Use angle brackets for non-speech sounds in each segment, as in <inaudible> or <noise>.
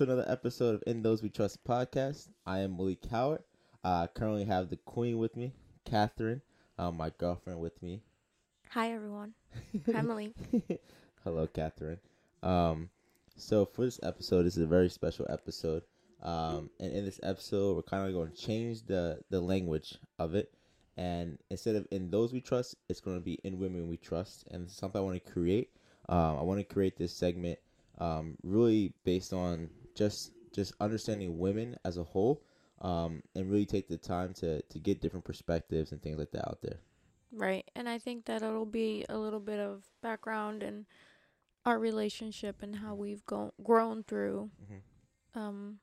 All right, welcome to another episode of In Those We Trust podcast. I am Malik Howard. I currently have the queen with me, Catherine, um, my girlfriend with me. Hi, everyone. <laughs> Hi, Malik. Hello, Catherine. Um, so for this episode, this is a very special episode. Um, and in this episode, we're kind of going to change the the language of it, and instead of in those we trust, it's going to be in women we trust, and this is something I want to create. Um, I want to create this segment, um, really based on just just understanding women as a whole, um, and really take the time to to get different perspectives and things like that out there. Right. And I think that it'll be a little bit of background and our relationship and how we've go- grown through Mhm. um,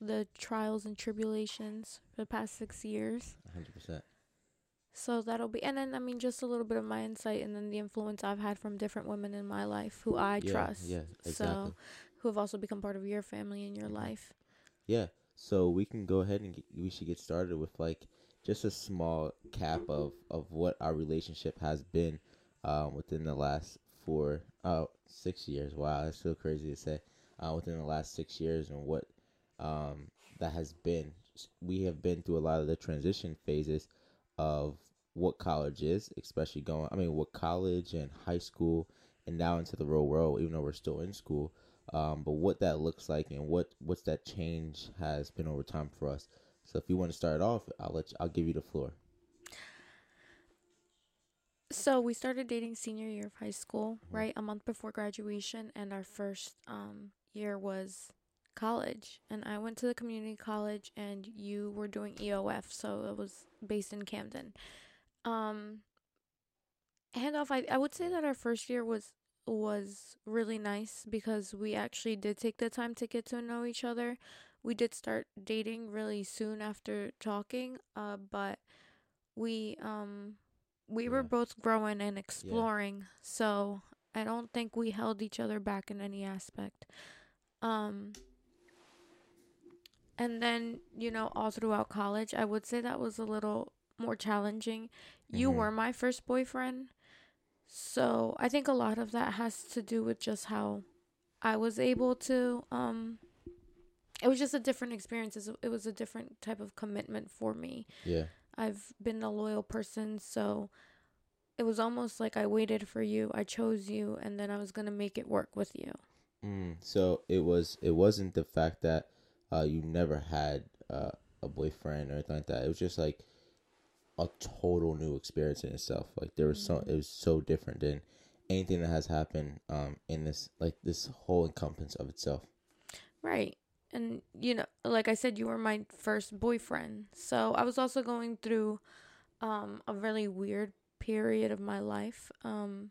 the trials and tribulations for the past six years. hundred percent. So that'll be, and then I mean, just a little bit of my insight and then the influence I've had from different women in my life who I Yeah, trust. yeah, exactly. So, who have also become part of your family and your life. Yeah. So we can go ahead and get, we should get started with like just a small cap of of what our relationship has been um, within the last four uh six years. Wow, that's so crazy to say. Uh, within the last six years and what um that has been. We have been through a lot of the transition phases of what college is, especially going. I mean, what college and high school and now into the real world, even though we're still in school um, but what that looks like and what what's that change has been over time for us. So if you want to start off, I'll let you, I'll give you the floor. So we started dating senior year of high school, Mhm. right? A month before graduation, and our first um year was college. And I went to the community college, and you were doing EOF, so it was based in Camden. Um, handoff. I I would say that our first year was was really nice because we actually did take the time to get to know each other. We did start dating really soon after talking, uh, but we um we were both growing and exploring, so I don't think we held each other back in any aspect. Um and then, you know, all throughout college, I would say that was a little more challenging. You Mhm. were my first boyfriend. So, I think a lot of that has to do with just how I was able to um it was just a different experience. It was a different type of commitment for me. Yeah. I've been a loyal person, so it was almost like I waited for you, I chose you, and then I was gonna make it work with you. Mm, so it was it wasn't the fact that uh, you never had uh, a boyfriend or anything like that. It was just like a total new experience in itself. Like there was so it was so different than anything that has happened um, in this like this whole encompass of itself. Right. And you know, like I said, you were my first boyfriend. So I was also going through um a really weird period of my life. Um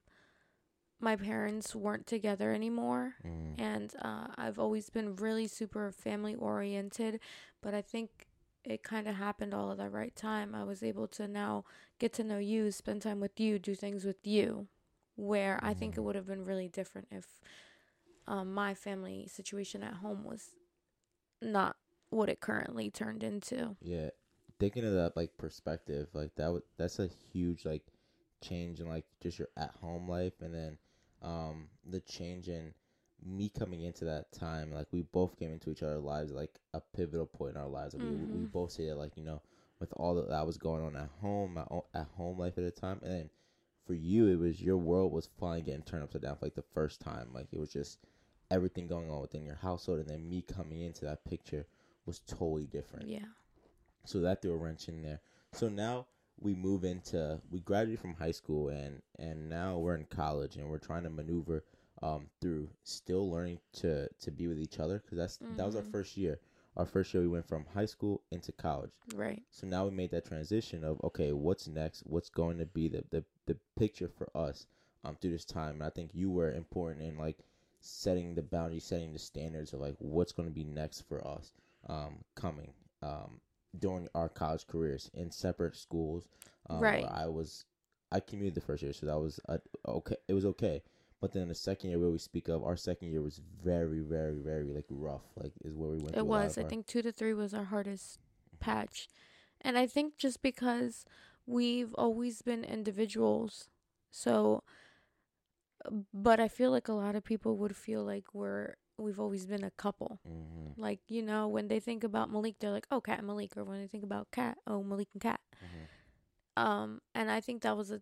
my parents weren't together anymore. Mm, and uh, I've always been really super family oriented, but I think it kind of happened all at the right time. I was able to now get to know you, spend time with you, do things with you, where I think it Mhm. would have been really different if um, my family situation at home was not what it currently turned into. Yeah, thinking of that like perspective, like that would that's a huge like change in like just your at home life, and then um the change in me coming into that time. Like we both came into each other's lives like a pivotal point in our lives. Like, we we Mhm. both say that like you know with all that, that was going on at home, my own at home life at the time, and then for you it was your world was finally getting turned upside down for like the first time. Like it was just everything going on within your household, and then me coming into that picture was totally different. Yeah. So that threw a wrench in there. So now we move into we graduated from high school and and now we're in college and we're trying to maneuver um through still learning to to be with each other because that's that was our Mhm. first year. Our first year we went from high school into college. Right. So now we made that transition of okay, what's next? What's going to be the the, the picture for us um through this time? And I think you were important in like setting the boundaries, setting the standards of like what's going to be next for us um coming um during our college careers in separate schools. Um, Right. I was I commuted the first year, so that was uh, okay. It was okay. But then the second year where we speak of, our second year was very, very, very like rough. Like is where we went. It through a lot was. I our- think two to three was our hardest patch. And I think just because we've always been individuals, so, but I feel like a lot of people would feel like we're we've always been a couple. Mm-hmm. Like you know, when they think about Malik, they're like, "Oh, Cat and Malik," or when they think about Cat, "Oh, Malik and Cat. Mm-hmm. Um, and I think that was a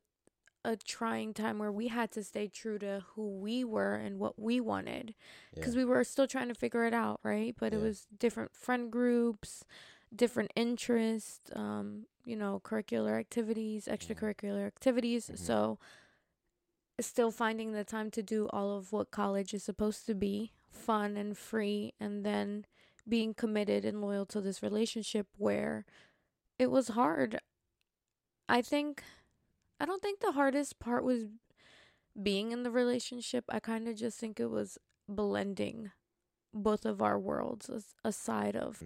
a trying time where we had to stay true to who we were and what we wanted because Yeah. we were still trying to figure it out, right? But it was different friend groups, different interests, um, you know, curricular activities, extracurricular activities. Mhm. So still finding the time to do all of what college is supposed to be, fun and free, and then being committed and loyal to this relationship where it was hard. I think I don't think the hardest part was being in the relationship. I kind of just think it was blending both of our worlds as aside of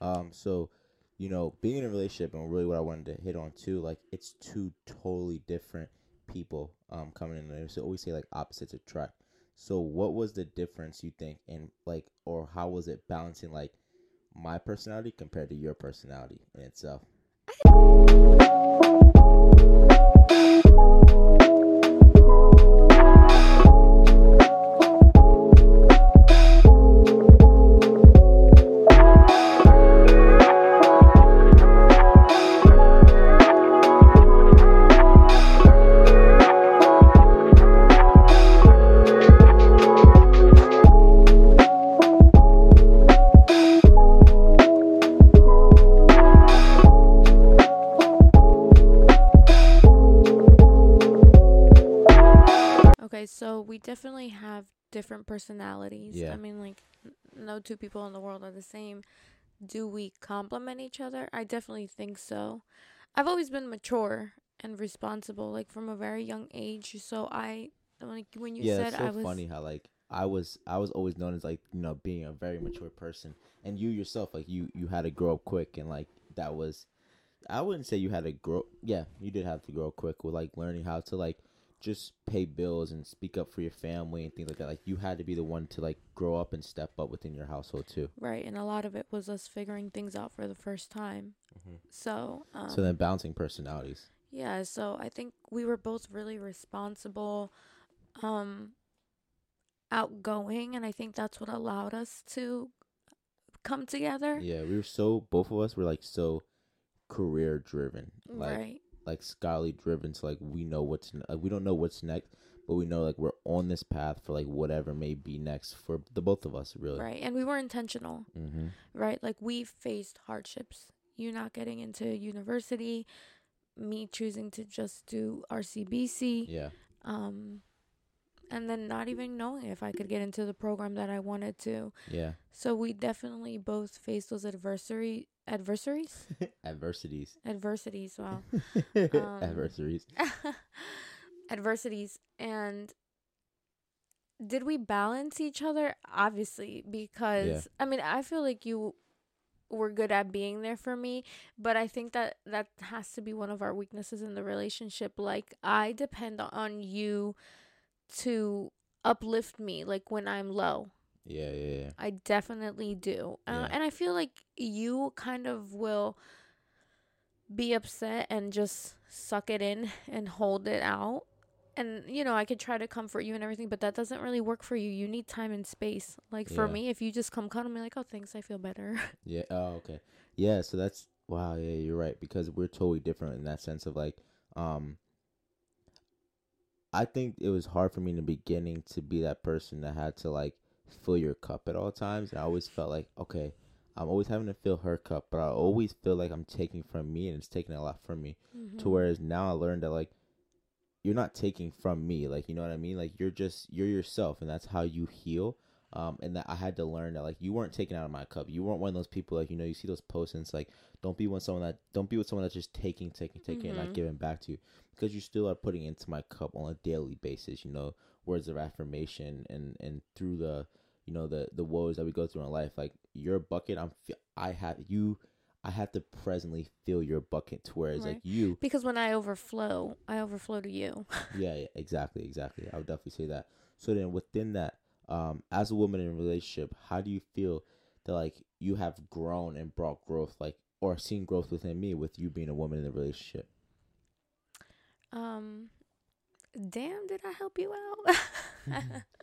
Um, so, you know, being in a relationship and really what I wanted to hit on too, like it's two totally different people um coming in there. So always say like opposites attract. So what was the difference you think in like or how was it balancing like my personality compared to your personality in itself? Personalities. Yeah. I mean, like, no two people in the world are the same. Do we complement each other? I definitely think so. I've always been mature and responsible, like from a very young age. So I, like, when you yeah, said it's so I was, funny how like I was I was always known as like you know being a very mature person, and you yourself like you you had to grow up quick, and like that was I wouldn't say you had to grow. Yeah, you did have to grow up quick with like learning how to like just pay bills and speak up for your family and things like that. Like you had to be the one to like grow up and step up within your household too. right, and a lot of it was us figuring things out for the first time. Mhm. So, um, so then balancing personalities. Yeah, so I think we were both really responsible, um, outgoing, and I think that's what allowed us to come together. Yeah, we were so both of us were like so career driven, like right. Like scholarly driven. So like we know what's like we don't know what's next, but we know like we're on this path for like whatever may be next for the both of us. Really. Right. And we were intentional, Mm-hmm. right? Like we faced hardships. You not getting into university, me choosing to just do RCBC, Yeah. um, and then not even knowing if I could get into the program that I wanted to. Yeah. So we definitely both faced those adversary adversaries, <laughs> Adversities. adversities. Wow. <laughs> Um, adversaries. <laughs> adversities and did we balance each other obviously because i mean i feel like you were good at being there for me but i think that that has to be one of our weaknesses in the relationship like i depend on you to uplift me like when i'm low Yeah, yeah, yeah. I definitely do. Uh, Yeah. and I feel like you kind of will be upset and just suck it in and hold it out. And, you know, I could try to comfort you and everything, but that doesn't really work for you. You need time and space. Like for Yeah. me, if you just come cuddle me, like, oh, thanks, I feel better. <laughs> Yeah. Oh, okay. Yeah. So that's wow. Yeah, you're right because we're totally different in that sense of like, um, I think it was hard for me in the beginning to be that person that had to like fill your cup at all times. And I always felt like, okay, I'm always having to fill her cup, but I always feel like I'm taking from me and it's taking a lot from me. Mm-hmm. To whereas now I learned that like you're not taking from me, like you know what I mean? Like you're just you're yourself and that's how you heal. Um, and that I had to learn that like you weren't taken out of my cup. You weren't one of those people like you know you see those posts and it's like don't be with someone that don't be with someone that's just taking, taking, taking, and Mhm. not giving back to you because you still are putting into my cup on a daily basis. You know words of affirmation and and through the you know the the woes that we go through in life. Like your bucket, I'm I have you. I have to presently fill your bucket to whereas like Right. you Because when I overflow, I overflow to you. yeah, yeah, exactly, exactly. I would definitely say that. So then, within that, um, as a woman in a relationship, how do you feel that like you have grown and brought growth, like or seen growth within me with you being a woman in the relationship? Um, damn, did I help you out? <laughs> <laughs>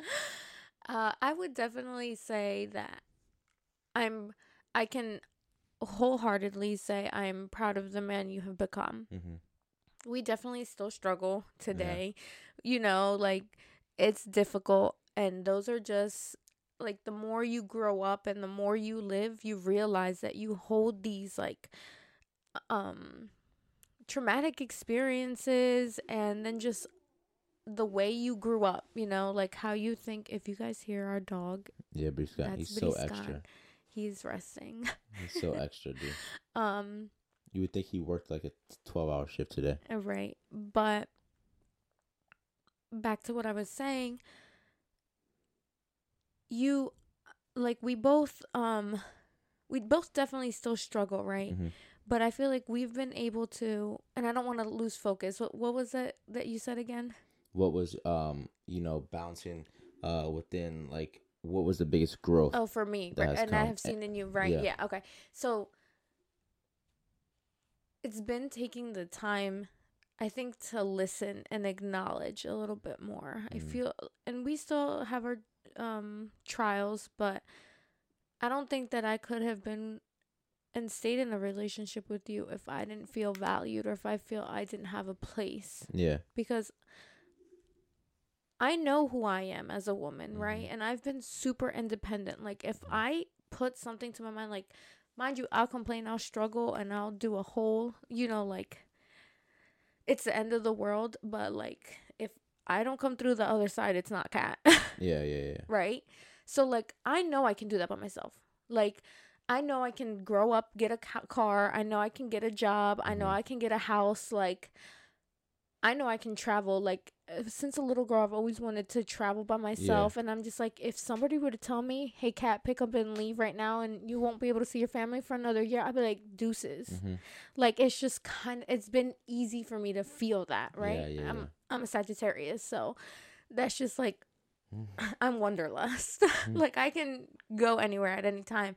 Uh, I would definitely say that I'm. I can wholeheartedly say I'm proud of the man you have become. hmm We definitely still struggle today. You know, like it's difficult, and those are just like the more you grow up and the more you live, you realize that you hold these like um traumatic experiences and then just the way you grew up, you know, like how you think if you guys hear our dog, Yeah, Bree Scott. That's He's so Bree Scott. extra. he's resting. He's so <laughs> extra, dude. um You would think he worked like a twelve-hour shift today. Right. But back to what I was saying, you like we both um we both definitely still struggle, right? hmm But I feel like we've been able to and I don't want to lose focus. What what was it that you said again? What was um you know bouncing uh within like what was the biggest growth? Oh, for me, right? And I have seen in you, right? yeah. Yeah. Okay. So it's been taking the time, I think, to listen and acknowledge a little bit more. I Mm. feel, and we still have our um trials, but I don't think that I could have been and stayed in a relationship with you if I didn't feel valued or if I feel I didn't have a place Yeah. because I know who I am as a woman, Mhm. right? And I've been super independent. Like if I put something to my mind, like mind you, I'll complain, I'll struggle, and I'll do a whole, you know, like it's the end of the world. But like if I don't come through the other side, it's not cat, <laughs> Yeah, yeah, yeah. right? So like I know I can do that by myself. Like I know I can grow up, get a ca- car. I know I can get a job. I know Mhm. I can get a house. Like I know I can travel. Like uh, since a little girl, I've always wanted to travel by myself, and I'm just like, if somebody were to tell me, "Hey, cat, pick up and leave right now, and you won't be able to see your family for another year," I'd be like, "Deuces." hmm Like it's just kind. of It's been easy for me to feel that, right? Yeah, yeah, I'm yeah. I'm a Sagittarius, so that's just like Mhm. <laughs> I'm wanderlust. <laughs> Mm-hmm. like I can go anywhere at any time.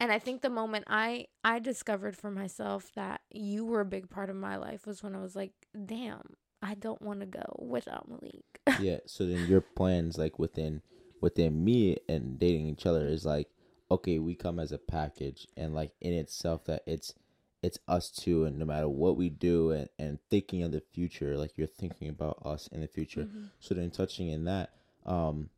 And I think the moment I I discovered for myself that you were a big part of my life was when I was like, damn, I don't want to go without Malik. <laughs> yeah. So then your plans like within within me and dating each other is like, okay, we come as a package and like in itself that it's it's us two and no matter what we do and, and thinking of the future, like you're thinking about us in the future. Mhm. So then touching in that, um,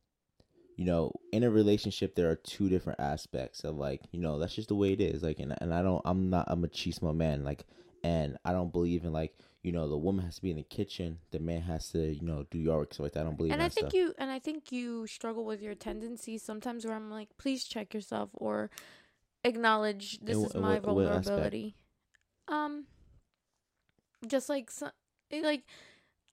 you know, in a relationship there are two different aspects of like, you know, that's just the way it is. Like and and I don't I'm not I'm a machismo man, like and I don't believe in like, you know, the woman has to be in the kitchen, the man has to, you know, do yard work, so like. I don't believe in that. And I think stuff. you and I think you struggle with your tendencies sometimes where I'm like, please check yourself or acknowledge this In is in my what- what vulnerability. Um just like so, like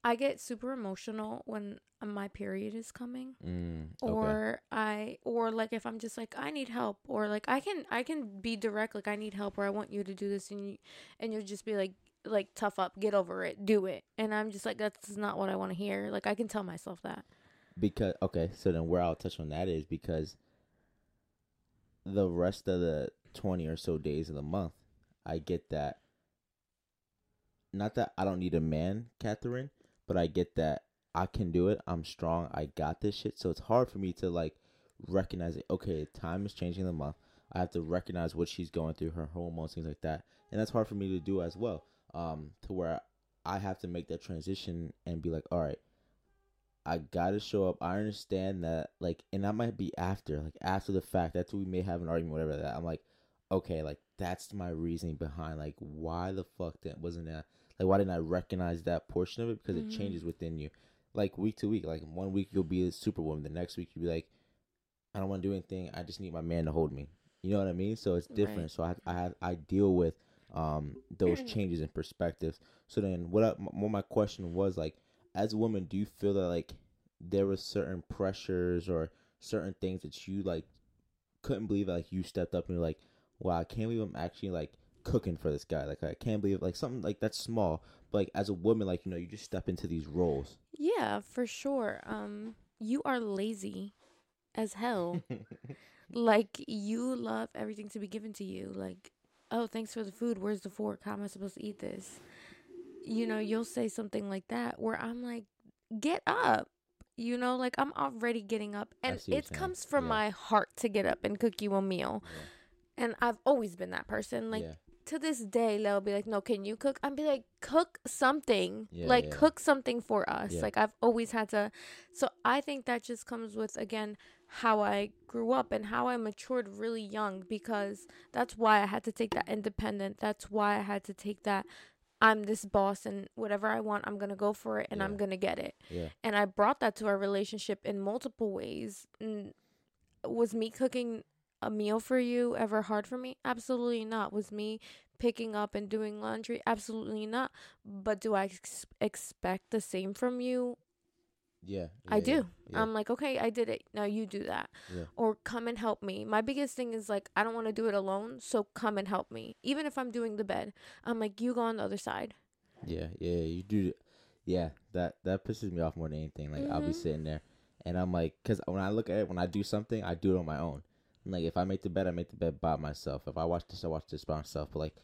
I get super emotional when my period is coming Mm, okay. or I or like if I'm just like I need help or like I can I can be direct like I need help or I want you to do this and you and you'll just be like like tough up get over it do it and I'm just like that's not what I want to hear like I can tell myself that because okay, so then where I'll touch on that is because the rest of the twenty or so days of the month, I get that. Not that I don't need a man, Catherine, but I get that I can do it. I'm strong. I got this shit. So it's hard for me to like recognize it. Okay, time is changing the month. I have to recognize what she's going through, her hormones, things like that, and that's hard for me to do as well. Um, to where I have to make that transition and be like, all right, I gotta show up. I understand that, like, and that might be after, like, after the fact. That's we may have an argument, whatever. That I'm like, okay, like that's my reasoning behind, like, why the fuck that wasn't that, like, why didn't I recognize that portion of it? Because Mhm. it changes within you, like week to week. Like one week you'll be a superwoman, the next week you'll be like, I don't want to do anything. I just need my man to hold me. You know what I mean? So it's different. Right. So I I have, I deal with um those <clears throat> changes in perspectives. So then what I, what my question was like as a woman, do you feel that like there was certain pressures or certain things that you like couldn't believe like you stepped up and you're like, wow, I can't believe I'm actually like cooking for this guy. Like I can't believe like something like that's small, but like as a woman, like you know, you just step into these roles. yeah for sure um you are lazy as hell <laughs> like you love everything to be given to you like oh thanks for the food where's the fork how am i supposed to eat this you know you'll say something like that where i'm like get up You know, like I'm already getting up, and it comes from Yeah. my heart to get up and cook you a meal. And I've always been that person. Like yeah. To this day, they'll be like, "No, can you cook?" I'd be like, "Cook something. Yeah, like yeah. cook something for us." Yeah. Like I've always had to. So I think that just comes with again how I grew up and how I matured really young because that's why I had to take that independent. That's why I had to take that. I'm this boss and whatever I want, I'm gonna go for it and I'm gonna get it. Yeah. And I brought that to our relationship in multiple ways. And was me cooking a meal for you ever hard for me? Absolutely not. Was me picking up and doing laundry? Absolutely not. But do I ex- expect the same from you? Yeah. I do. Yeah. I'm like, okay, I did it. Now you do that. Yeah. Or come and help me. My biggest thing is like, I don't want to do it alone. So come and help me. Even if I'm doing the bed, I'm like, you go on the other side. Yeah, yeah, you do. Yeah, that that pisses me off more than anything. Like I'll be Mhm. sitting there, and I'm like, because when I look at it, when I do something, I do it on my own. Like if I make the bed, I make the bed by myself. If I watch this, I watch this by myself. But like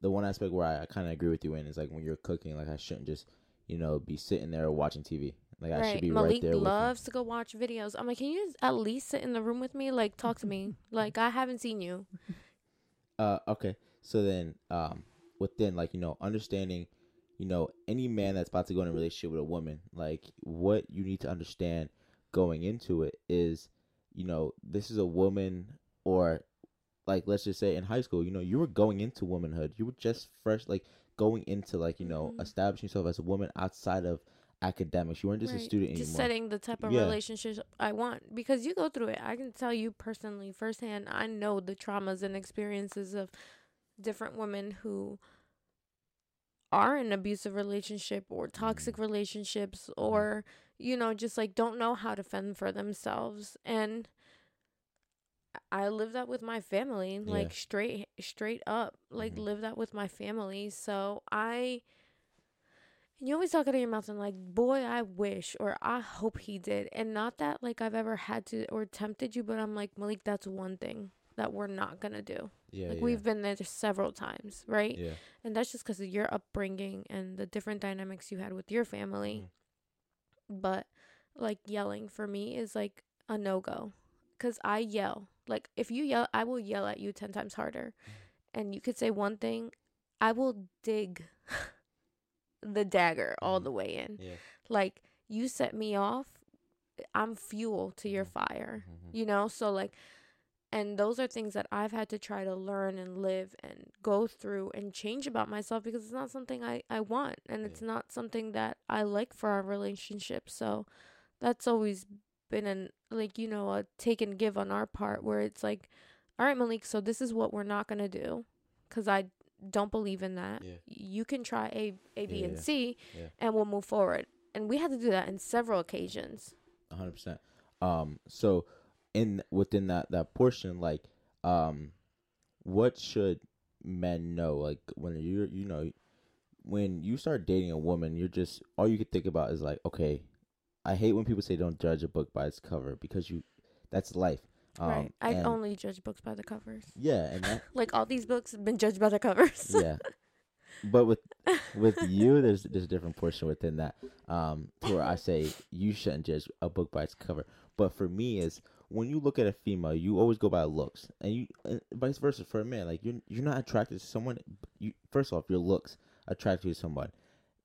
the one aspect where I, I kind of agree with you in is like when you're cooking, like I shouldn't just, you know, be sitting there watching TV. Like I should be Malik right there loves to go watch videos. I'm like, can you at least sit in the room with me? Like, talk to me. <laughs> like, I haven't seen you. you. Uh, okay. So then, um, within like you know understanding, you know, any man that's about to go in a relationship with a woman, like what you need to understand going into it is, you know, this is a woman or like let's just say in high school, you know, you were going into womanhood. You were just fresh like going into like, you know, Mhm. establishing yourself as a woman outside of academics. You weren't just a Right. student Just anymore. setting the type of Yeah. relationship I want because you go through it. I can tell you personally, firsthand. I know the traumas and experiences of different women who are in abusive relationship or toxic relationships or you know just like don't know how to fend for themselves and I live that with my family like Yeah. straight straight up like Mhm. live that with my family so I and you always talk out of your mouth and like, boy, I wish or I hope he did. And not that like I've ever had to or tempted you, but I'm like, Malik, that's one thing that we're not gonna do. yeah, like yeah. we've been there several times, right? yeah. And that's just because of your upbringing and the different dynamics you had with your family. But like yelling for me is like a no go. Cause I yell. Like if you yell, I will yell at you 10 times harder. And you could say one thing, I will dig <laughs> the dagger all Mhm. the way in. Yeah. Like you set me off, I'm fuel to your Mhm. fire. Mhm. You know? So like and those are things that I've had to try to learn and live and go through and change about myself because it's not something I, I want and it's not something that I like for our relationship. So that's always been an like, you know, a take and give on our part where it's like, all right, Malik, so this is what we're not going to do because I don't believe in that. Yeah. You can try A, A, B, Yeah, and yeah. C Yeah. and we'll move forward. And we had to do that in several occasions. Hundred percent. Um, so in within that that portion, like, um, what should men know? Like when you're, you know, when you start dating a woman, you're just all you can think about is like, okay, I hate when people say don't judge a book by its cover because you, that's life. Um, right. I and- only judge books by the covers. yeah, and that, <laughs> Like all these books have been judged by the covers. yeah. <laughs> But with with you, there's there's a different portion within that. Um, to where I say you shouldn't judge a book by its cover. But for me, is when you look at a female, you always go by looks, and you and vice versa for a man. Like you're you're not attracted to someone. You first off, your looks attract you to someone.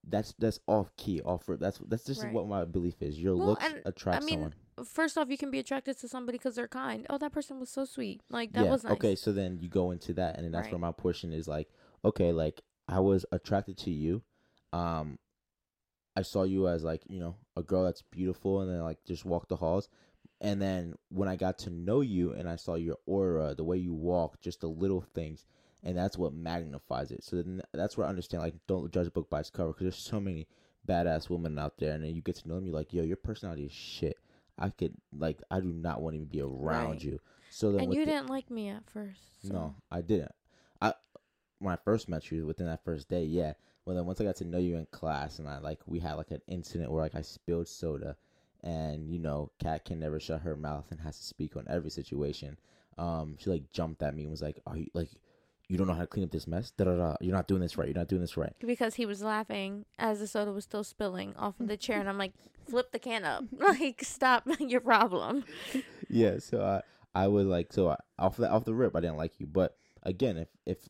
That's that's off key. Off that's that's just Right. what my belief is. Your Well, looks attract I mean, someone. First off, you can be attracted to somebody because they're kind. Oh, that person was so sweet. Like that yeah. was nice. Okay, so then you go into that, and then that's Right. where my portion is like, okay, like I was attracted to you. Um, I saw you as like you know a girl that's beautiful, and then like just walk the halls. And then when I got to know you, and I saw your aura, the way you walk, just the little things, and that's what magnifies it. So then that's where I understand like don't judge a book by its cover because there's so many badass women out there, and then you get to know them, you're like, yo, your personality is shit. I could like I do not want to even be around Right. you. So then and you the- didn't like me at first. So. no, I didn't. I when I first met you within that first day, yeah. Well, then once I got to know you in class, and I like we had like an incident where like I spilled soda, and you know, Kat can never shut her mouth and has to speak on every situation. Um, she like jumped at me and was like, "Are you like, you don't know how to clean up this mess. Da da da. You're not doing this right. You're not doing this right. because he was laughing as the soda was still spilling off of the chair, and I'm like, flip the can up, <laughs> like stop <laughs> your problem. yeah. So I I was like so I, off the off the rip I didn't like you, but again if if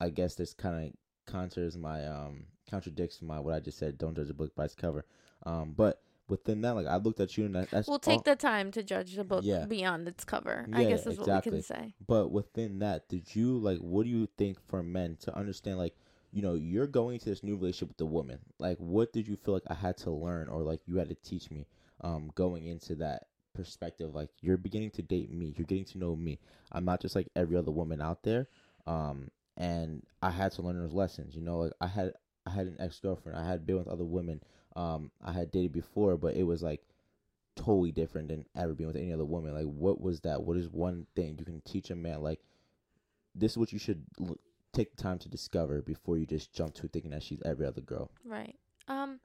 I guess this kind of counters my um contradicts my what I just said. Don't judge a book by its cover. Um, but within that, like I looked at you and that, that's We'll take the time to judge the book Yeah. beyond its cover. I guess is what we can say. But within that, did you like what do you think for men to understand like you know you're going into this new relationship with the woman. Like what did you feel like I had to learn or like you had to teach me um going into that perspective? Like you're beginning to date me. You're getting to know me. I'm not just like every other woman out there. Um and I had to learn those lessons you know? Like I had I had an ex girlfriend I had been with other women um I had dated before but it was like totally different than ever being with any other woman. Like, what was that? What is one thing you can teach a man? Like, this is what you should l- take the time to discover before you just jump to thinking that she's every other girl. Right. Um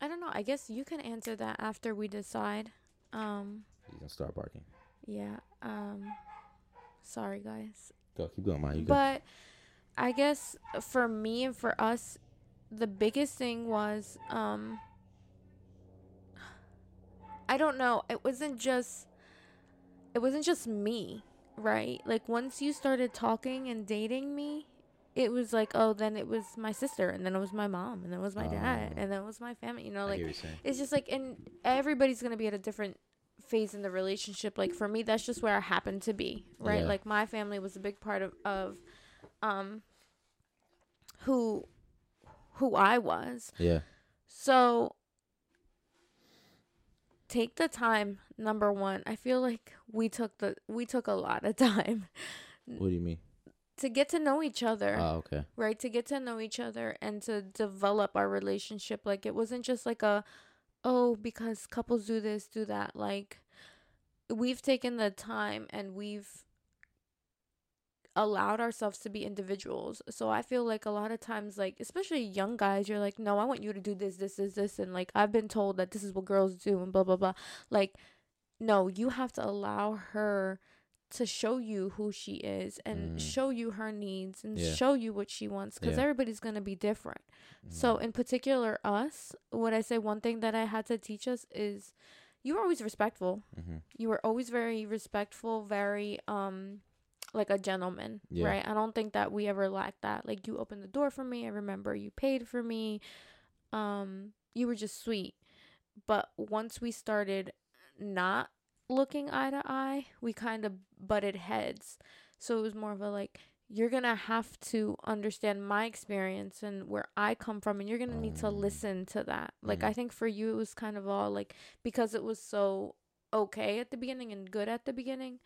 I don't know. I guess you can answer that after we decide. Um He's gonna start barking. yeah. Um sorry guys. Go, keep going. You go. But I guess for me and for us the biggest thing was um I don't know. It wasn't just it wasn't just me, right? Like once you started talking and dating me, it was like, oh, then it was my sister and then it was my mom and then it was my dad Oh. and then it was my family, you know, like hear what you're saying. it's just like and everybody's gonna be at a different phase in the relationship like for me that's just where i happened to be right Yeah. like my family was a big part of of um who who i was. Yeah. so take the time number one. I feel like we took the we took a lot of <laughs> time. What do you mean? to get to know each other. Oh, okay. right? To get to know each other and to develop our relationship. Like it wasn't just like a oh because couples do this do that. Like we've taken the time and we've allowed ourselves to be individuals so i feel like a lot of times like especially young guys you're like no i want you to do this this this this and like i've been told that this is what girls do and blah blah blah like no you have to allow her to show you who she is and Mm. show you her needs and Yeah. show you what she wants because Yeah. everybody's going to be different so Mm. in particular us what i say one thing that i had to teach us is you were always respectful Mm-hmm. you were always very respectful very um like a gentleman Yeah. right i don't think that we ever lacked that like you opened the door for me i remember you paid for me um you were just sweet but once we started not looking eye to eye we kind of butted heads so it was more of a like you're gonna have to understand my experience and where I come from, and you're gonna need to Mm. listen to that. Like, Mhm. I think for you, it was kind of all like because it was so okay at the beginning and good at the beginning,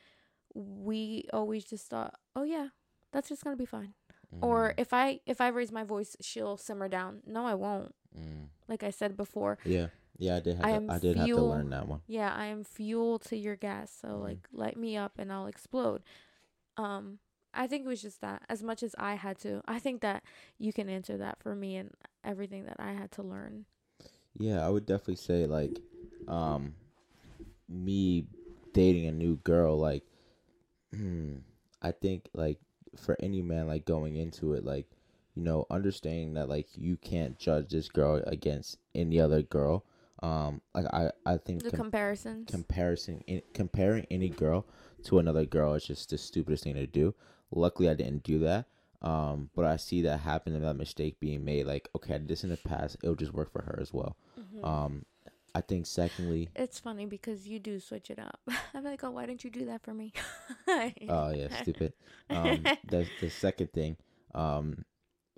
we always just thought, oh, yeah, that's just gonna be fine. Or if I if I raise my voice, she'll simmer down. No, I won't. Mm. Like I said before, yeah, yeah, I did. Have I to, I did have to learn that one. yeah, I am fuel to your gas. So Mhm. like light me up and I'll explode. Um I think it was just that as much as I had to. I think that you can answer that for me and everything that I had to learn. Yeah, I would definitely say like, um, me dating a new girl, like, hmm, I think like for any man like going into it, like, you know, understanding that like you can't judge this girl against any other girl. Um, like I, I think The com- comparisons. comparison in, comparing any girl to another girl is just the stupidest thing to do. Luckily, I didn't do that. Um, but I see that happen and that mistake being made. Like, okay, I did this in the past. It'll just work for her as well. Mhm. Um, I think secondly, it's funny because you do switch it up. <laughs> I'm like, oh, why didn't you do that for me? <laughs> oh yeah, stupid. Um, the the second thing, um,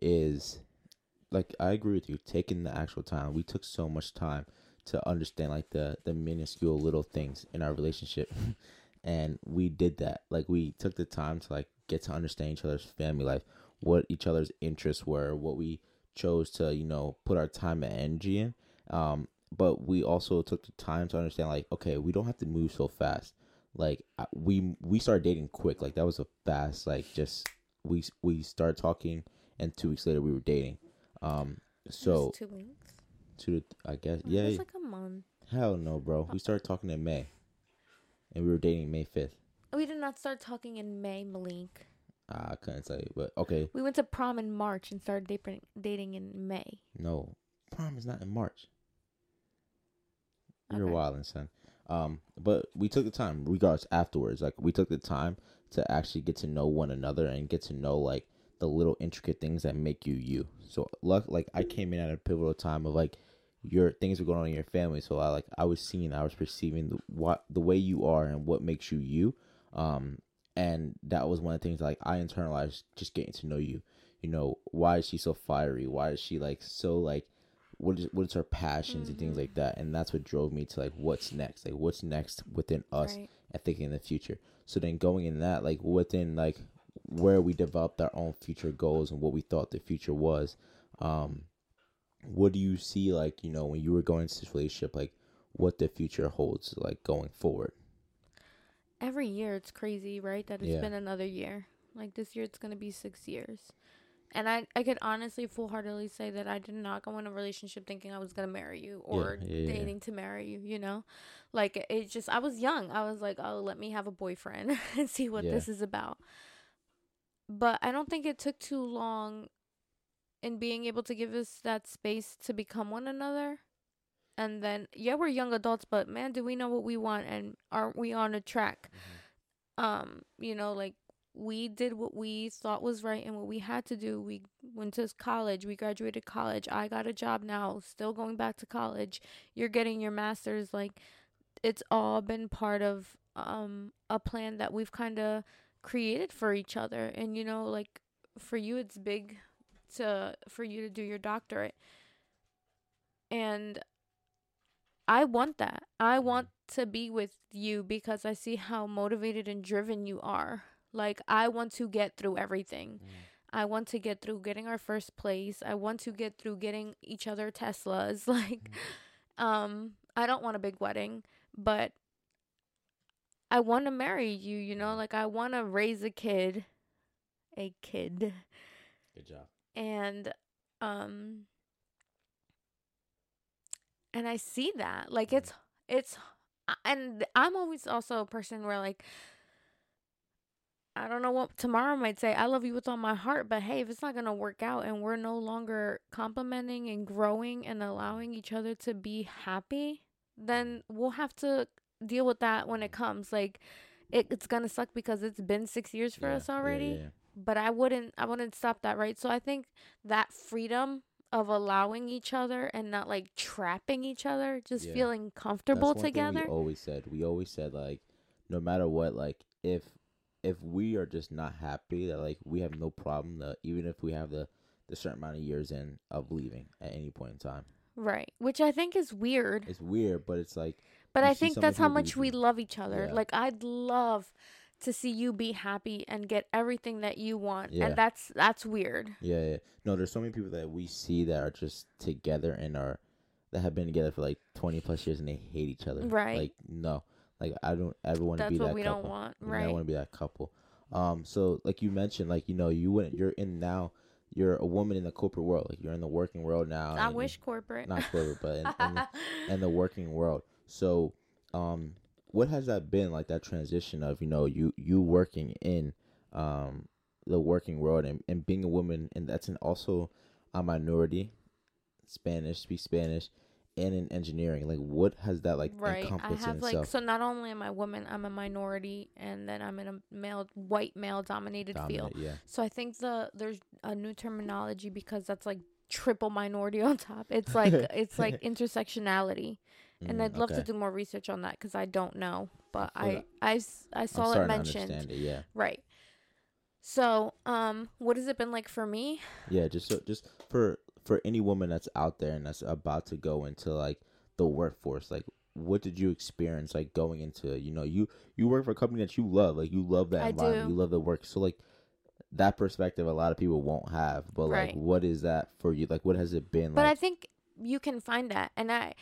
is like I agree with you. Taking the actual time, we took so much time to understand like the the minuscule little things in our relationship, <laughs> and we did that. Like we took the time to like get to understand each other's family life, what each other's interests were, what we chose to you know put our time and energy in. Um, but we also took the time to understand like okay, we don't have to move so fast. Like we we started dating quick. Like that was a fast like just we we started talking and two weeks later we were dating. Um, so two weeks. to the, I guess It yeah. was like a month. Hell no, bro. We started talking in May, and we were dating May fifth. We did not start talking in May, Malik. Ah, I couldn't tell you, but okay. We went to prom in March and started dating dating in May. No, prom is not in March. You're Okay. wilding, son. Um, but we took the time, regards Afterwards, like we took the time to actually get to know one another and get to know like the little intricate things that make you you. So, luck, like I came in at a pivotal time of like your things were going on in your family. So I like I was seeing, I was perceiving the, what the way you are and what makes you you. Um, and that was one of the things like I internalized just getting to know you. You know, why is she so fiery? Why is she like so like what is what is her passions and things like that? And that's what drove me to like what's next? Like what's next within us Right. and thinking in the future. So then going in that, like within like where we developed our own future goals and what we thought the future was, um, what do you see like, you know, when you were going into this relationship, like what the future holds like going forward? Every year it's crazy, right? That it's Yeah. been another year. Like this year it's gonna be six years. And I, I could honestly full heartedly say that I did not go in a relationship thinking I was gonna marry you or yeah, yeah. dating to marry you, you know? Like it just I was young. I was like, Oh, let me have a boyfriend <laughs> and see what Yeah. this is about. But I don't think it took too long in being able to give us that space to become one another. And then yeah, we're young adults, but man, do we know what we want and aren't we on a track? um you know like we did what we thought was right and what we had to do. We went to college we graduated college. I got a job now still going back to college. You're getting your masters like it's all been part of um a plan that we've kind of created for each other. And you know like for you it's big to for you to do your doctorate. And I want that. I want to be with you because I see how motivated and driven you are. Like I want to get through everything. I want to get through getting our first place. I want to get through getting each other Teslas. <laughs> Like um I don't want a big wedding, but I want to marry you, you know? Like I want to raise a kid. A kid Good job. and um and I see that like it's it's and I'm always also a person where like I don't know what tomorrow might say. I love you with all my heart, but hey, if it's not going to work out and we're no longer complimenting and growing and allowing each other to be happy, then we'll have to deal with that when it comes. Like it, it's going to suck because it's been 6 years for Yeah, us already yeah. but I wouldn't I wouldn't stop that, right? So I think that freedom of allowing each other and not like trapping each other, just Yeah. feeling comfortable together. we always said. We always said like, no matter what, like if if we are just not happy, that like we have no problem that even if we have the the certain amount of years in of leaving at any point in time. Right. Which I think is weird. It's weird, but it's like But I think that's how much we love each other. Yeah. Like I'd love to see you be happy and get everything that you want. Yeah. And that's that's weird. yeah, yeah. No, there's so many people that we see that are just together and are that have been together for like 20 plus years and they hate each other. Right. Like no, like I don't ever want to That's be what that we couple. don't want. You know, I Right. want to be that couple. Um, so like you mentioned, like you know, you wouldn't. You're in now. You're a woman in the corporate world. Like you're in the working world now. I wish corporate. not corporate, but in, in, <laughs> the, in the working world. So, um, what has that been like? That transition of you know you you working in um the working world and, and being a woman, and that's an also a minority, Spanish speak Spanish, and in engineering. Like, what has that like right. I have like so not only am I a woman, I'm a minority and then I'm in a male white male dominated field. Yeah. So I think the there's a new terminology because that's like triple minority <laughs> on top. It's like <laughs> it's like intersectionality, and Mm, I'd love okay. to do more research on that because I don't know, but I I. I, I saw it mentioned. it, yeah. Right. So um, what has it been like for me? Yeah, just so, just for for any woman that's out there and that's about to go into like the workforce, like what did you experience like going into you know you you work for a company that you love like you love that I environment do. you love the work so like that perspective a lot of people won't have but like what is that for you like what has it been like But I think you can find that. And I,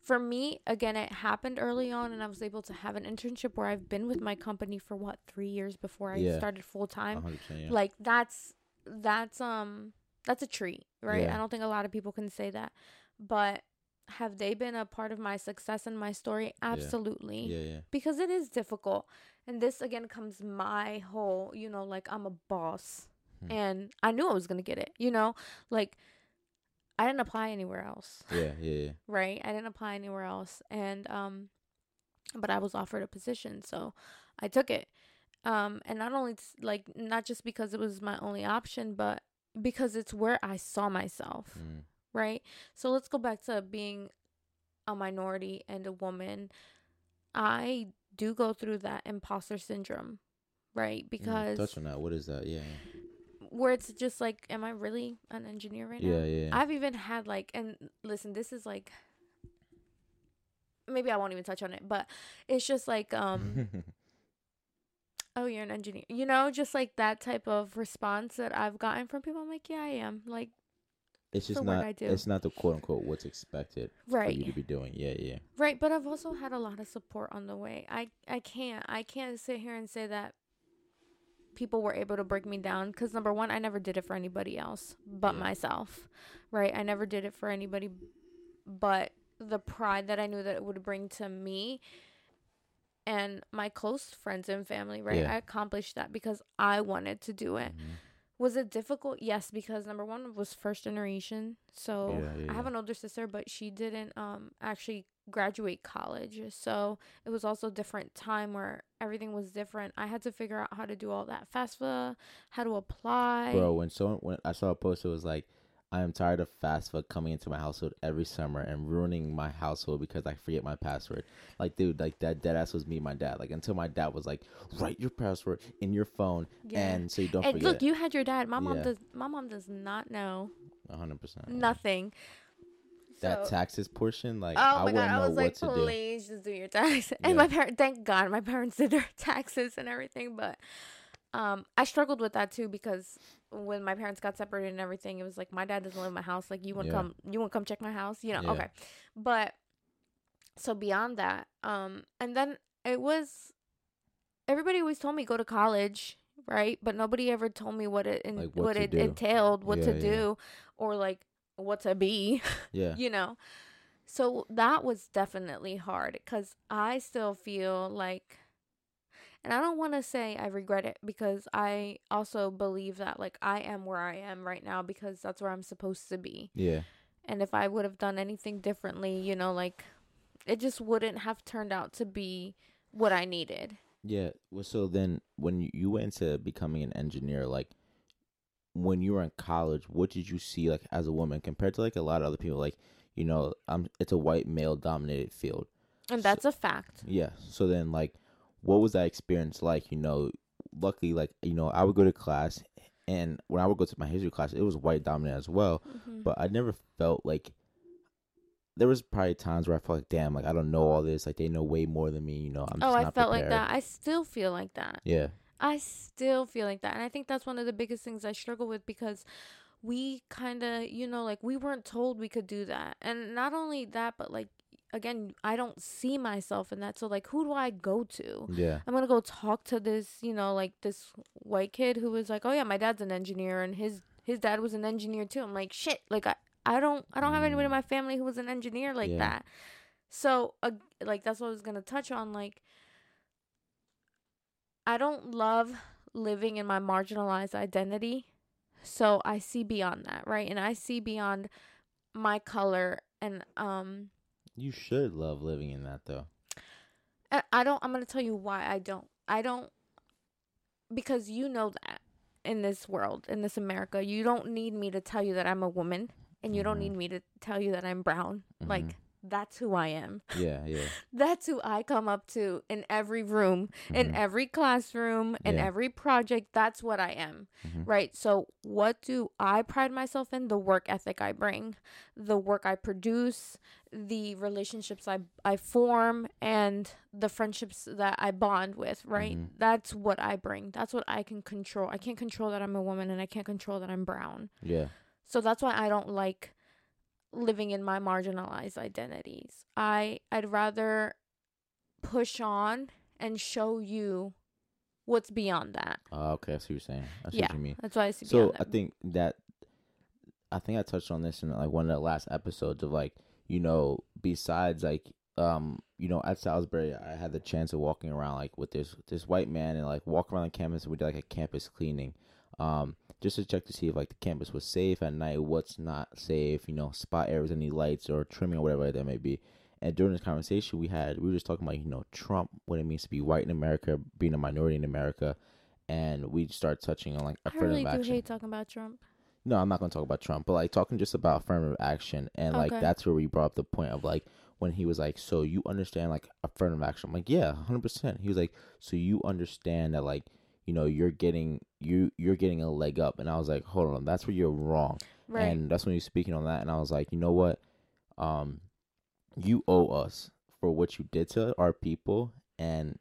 for me, again, it happened early on, and I was able to have an internship where I've been with my company for what three years before I Yeah. started full time. yeah. Like that's that's um that's a treat, right? Yeah. I don't think a lot of people can say that, but have they been a part of my success and my story? Absolutely. Yeah, yeah. Because it is difficult. And this again comes my whole, you know, like I'm a boss Hmm. and I knew I was going to get it, you know? Like I didn't apply anywhere else, Yeah, yeah, yeah. right? I didn't apply anywhere else and um but I was offered a position, so I took it. Um and not only like not just because it was my only option, but because it's where I saw myself Mm. right? So let's go back to being a minority and a woman. I do go through that imposter syndrome, right? Mm, Because touch on that. What is that? Yeah, yeah. where it's just like, am I really an engineer right Yeah, now? yeah, yeah. I've even had like, and listen, this is like, maybe I won't even touch on it, but it's just like, um, <laughs> oh, you're an engineer, you know, just like that type of response that I've gotten from people. I'm like, yeah, I am. Like, it's just not. I do. It's not the quote unquote what's expected right. for you to be doing. Yeah, yeah. Right, but I've also had a lot of support on the way. I I can't I can't sit here and say that people were able to break me down cuz number 1 I never did it for anybody else but Yeah. myself. Right? I never did it for anybody but the pride that I knew that it would bring to me and my close friends and family, right? Yeah. I accomplished that because I wanted to do it. Mhm. Was it difficult? Yes, because number one was first generation. So Yeah, yeah, I have an older sister, but she didn't um actually graduate college. So it was also a different time where everything was different. I had to figure out how to do all that FAFSA, how to apply. Bro, when someone when I saw a post, it was like, "I am tired of fast food coming into my household every summer and ruining my household because I forget my password." Like, dude, like that dead ass was me, and my dad. Like until my dad was like, "Write your password in your phone, Yeah. and so you don't and forget." look, you had your dad. My mom Yeah. does. My mom does not know hundred percent. nothing. That So- taxes portion, like Oh I my god! I know was what like, to do. please just do your taxes. <laughs> And Yeah. my parents, thank God, my parents did their <laughs> taxes and everything. But um, I struggled with that too because when my parents got separated and everything, it was like my dad doesn't live in my house. Like you wouldn't Yeah. come, you wouldn't come check my house, you know? Yeah. Okay, but so beyond that, um, and then it was everybody always told me go to college, right? But nobody ever told me what it in, Like, what what, it do. entailed, what to Yeah, yeah. do, or like what to be <laughs> Yeah, you know so that was definitely hard because i still feel like and i don't want to say i regret it because i also believe that like i am where i am right now because that's where i'm supposed to be yeah, and if i would have done anything differently you know like it just wouldn't have turned out to be what i needed yeah. Well, so then when you- went into becoming an engineer, like when you were in college, what did you see like as a woman compared to like a lot of other people? Like, you know, um, it's a white male dominated field. and So- that's a fact Yeah. So then, like, what was that experience like? You know, luckily, like, you know, I would go to class, and when I would go to my history class, it was white dominant as well. Mhm. But I never felt like there was probably times where I felt like, damn, like I don't know all this. Like they know way more than me. You know, I'm oh i felt like that i still feel like that Yeah. I still feel like that. And I think that's one of the biggest things I struggle with because we kind of, you know, like we weren't told we could do that. And not only that, but like, again, I don't see myself in that. So, like, who do I go to? Yeah. I'm going to go talk to this, you know, like this white kid who was like, oh, yeah, my dad's an engineer and his. His dad was an engineer too. I'm like, shit. Like I, I don't, I don't have anybody in Mm. my family who was an engineer like Yeah. that. So, uh, like that's what I was gonna touch on. Like, I don't love living in my marginalized identity. So I see beyond that, right? And I see beyond my color and um You should love living in that though. I I don't I'm going to tell you why I don't. I don't because you know that in this world, in this America, you don't need me to tell you that I'm a woman and you don't Mhm. need me to tell you that I'm brown. Mhm. Like that's who I am. Yeah. Yeah. <laughs> That's who I come up to in every room, in Mhm. every classroom, in Yeah. every project. That's what I am. Mhm. Right. So, what do I pride myself in? The work ethic I bring, the work I produce, the relationships I, I form, and the friendships that I bond with. Right. Mhm. That's what I bring. That's what I can control. I can't control that I'm a woman and I can't control that I'm brown. Yeah. So that's why I don't like living in my marginalized identities. I I'd rather push on and show you what's beyond that. Uh, okay. I see what you're saying. I see Yeah. what you mean. That's why I see So I think that I think I touched on this in like one of the last episodes of like you know, besides like um, you know, at Salisbury, I had the chance of walking around like with this this white man and like walk around the campus. And we did like a campus cleaning, um, just to check to see if like the campus was safe at night, what's not safe, you know, spot areas, any lights or trimming or whatever that may be. And during this conversation, we had we were just talking about you know Trump, what it means to be white in America, being a minority in America, and we start touching on like I affirmative really do action. hate talking about Trump. No, I'm not going to talk about Trump, but like talking just about affirmative action, and like Okay. that's where we brought up the point of like when he was like, "So you understand like affirmative action?" I'm like, "Yeah, hundred percent." He was like, "So you understand that like you know you're getting you you're getting a leg up," and I was like, "Hold on, that's where you're wrong." Right. And that's when you're speaking on that, and I was like, "You know what? Um, you owe us for what you did to our people and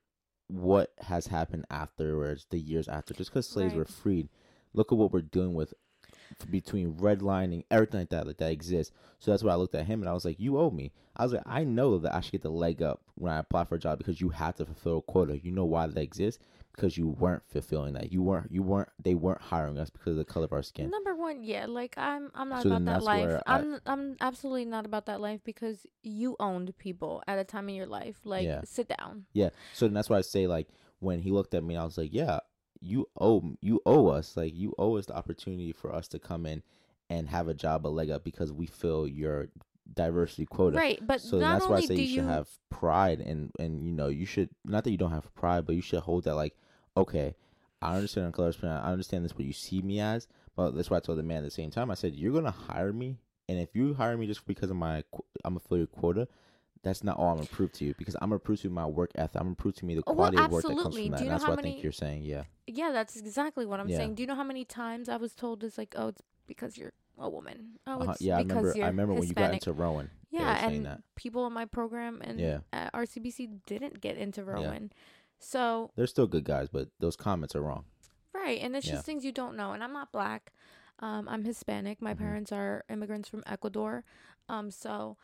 what has happened afterwards, the years after, just because slaves Right. were freed. Look at what we're doing with between redlining, everything like that, like that exists. So that's why I looked at him and I was like, "You owe me." I was like, "I know that I should get the leg up when I apply for a job because you have to fulfill a quota. You know why that exists? Because you weren't fulfilling that. You weren't. You weren't. They weren't hiring us because of the color of our skin. Number one, yeah, like I'm I'm not So about that life. I- I'm I'm absolutely not about that life because you owned people at a time in your life. Like Yeah. sit down. Yeah. So that's why I say like when he looked at me, I was like, "Yeah, you owe you owe us like you owe us the opportunity for us to come in and have a job a leg up because we fill your diversity quota." Right, but so that's why I say you should you have pride and and you know you should not that you don't have pride, but you should hold that like, okay, I understand on color spin, I understand this what you see me as, but that's why I told the man at the same time. I said you're gonna hire me, and if you hire me just because of my I'm a fill your quota. That's not all I'm gonna prove to you because I'm gonna prove to you my work ethic. I'm gonna prove to me the Oh, well, quality of work that comes from that. And that's what I think you're saying. Yeah. Yeah, that's exactly what I'm Yeah. saying. Do you know how many times I was told it's like, oh, it's because you're a woman. Oh, Uh-huh. it's Yeah, I because remember. you're I remember when you got Hispanic. into Rowan. Yeah, and that. people in my program and Yeah. at RCBC didn't get into Rowan. So They're still good guys, but those comments are wrong. right, and it's Yeah. just things you don't know. And I'm not black. Um, I'm Hispanic. My Mhm. parents are immigrants from Ecuador. Um, so,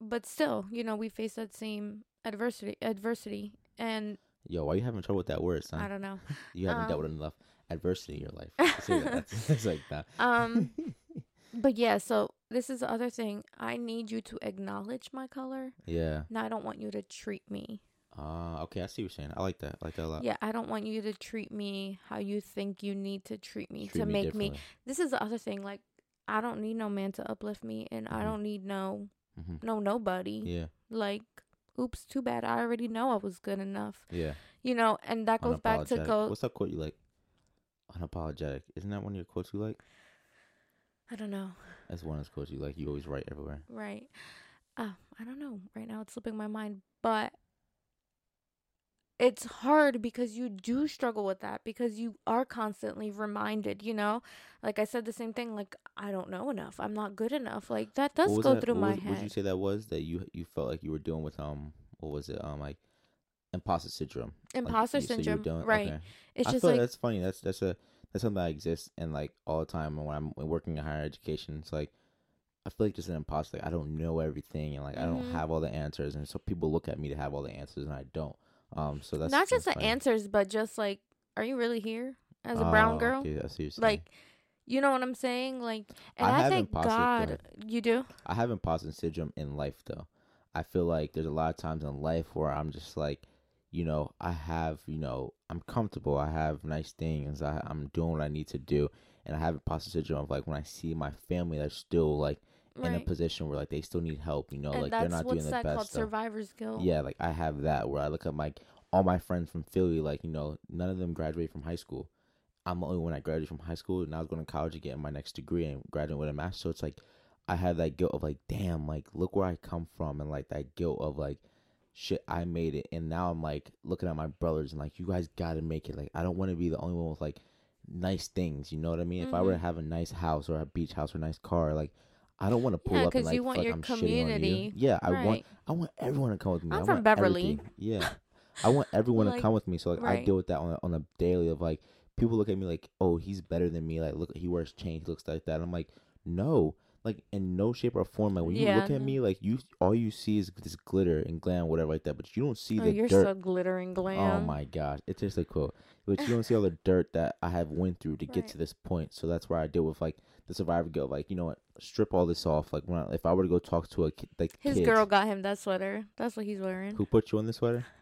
but still, you know, we face that same adversity. Adversity, and Yo, why you having trouble with that word, I don't know. <laughs> You haven't dealt um, with enough adversity in your life. <laughs> to say that. it's <laughs> like that. Um, but yeah. So this is the other thing. I need you to acknowledge my color. yeah. Now I don't want you to treat me okay. I see what you're saying. I like that. I like that a lot. Yeah, I don't want you to treat me how you think you need to treat me Treat to make me. This is the other thing. Like, I don't need no man to uplift me, and I Mhm. don't need no Mhm. no nobody. Yeah. Like, oops, too bad. I already know I was good enough. Yeah. You know, and that goes back to go. What's that quote you like? Unapologetic. Isn't that one of your quotes you like? I don't know. That's one of those quotes you like. You always write everywhere. Right. Oh, I don't know. Right now, it's slipping my mind, but it's hard because you do struggle with that because you are constantly reminded. You know, like I said the same thing. Like I don't know enough. I'm not good enough. Like that does go that- through what my was, What did you say that was that you you felt like you were doing with um what was it um like imposter syndrome? Imposter you said you were syndrome, doing- right? okay. It's I just feel like that's funny. That's that's a that's something that exists and like all the time when I'm working in higher education. It's like I feel like just an imposter. Like I don't know everything and like I don't Mhm. have all the answers, and so people look at me to have all the answers, and I don't. Um, so that's not just the answers, but just like, are you really here as a brown Oh, girl? okay, I see you're. Like, you know what I'm saying? Like, and I I, thank God you do. I have imposter syndrome in life though. I feel like there's a lot of times in life where I'm just like, you know, I have, you know, I'm comfortable. I have nice things. I, I'm doing what I need to do, and I have imposter syndrome of like when I see my family that's still like in a position where like they still need help. You know, and like they're not doing the that called best. stuff. survivor's guilt. Yeah, like I have that where I look at my all my friends from Philly, like you know, none of them graduated from high school. I'm the only one that graduated from high school, and I was going to college to get my next degree and graduate with a master. So it's like I had that guilt of like, damn, like look where I come from, and like that guilt of like, shit, I made it, and now I'm like looking at my brothers and like, you guys got to make it. Like I don't want to be the only one with like nice things. You know what I mean? If I were to Mhm. have a nice house or a beach house or a nice car, like. I don't want to pull Yeah, up and 'cause like, you want your I'm community. you. Yeah, I want I want everyone to come with me. I'm I from Beverly. everything. Yeah, <laughs> I want everyone to come with me. So like I deal with that on a, on a daily of like people look at me like, oh, he's better than me. Like look, he wears chains, he looks like that. I'm like, no, like in no shape or form. Like when you Yeah, look at me, like you all you see is this glitter and glam, whatever like that. But you don't see Oh, the you're dirt. so glittering oh glam. Oh my gosh, it's just a quote. But you don't <laughs> see all the dirt that I have went through to get Right. to this point. So that's where I deal with like the survivor guilt. Like you know what, strip all this off. Like when I, if I were to go talk to a kid, like His kids, girl got him that sweater. That's what he's wearing. who put you on the sweater? <laughs>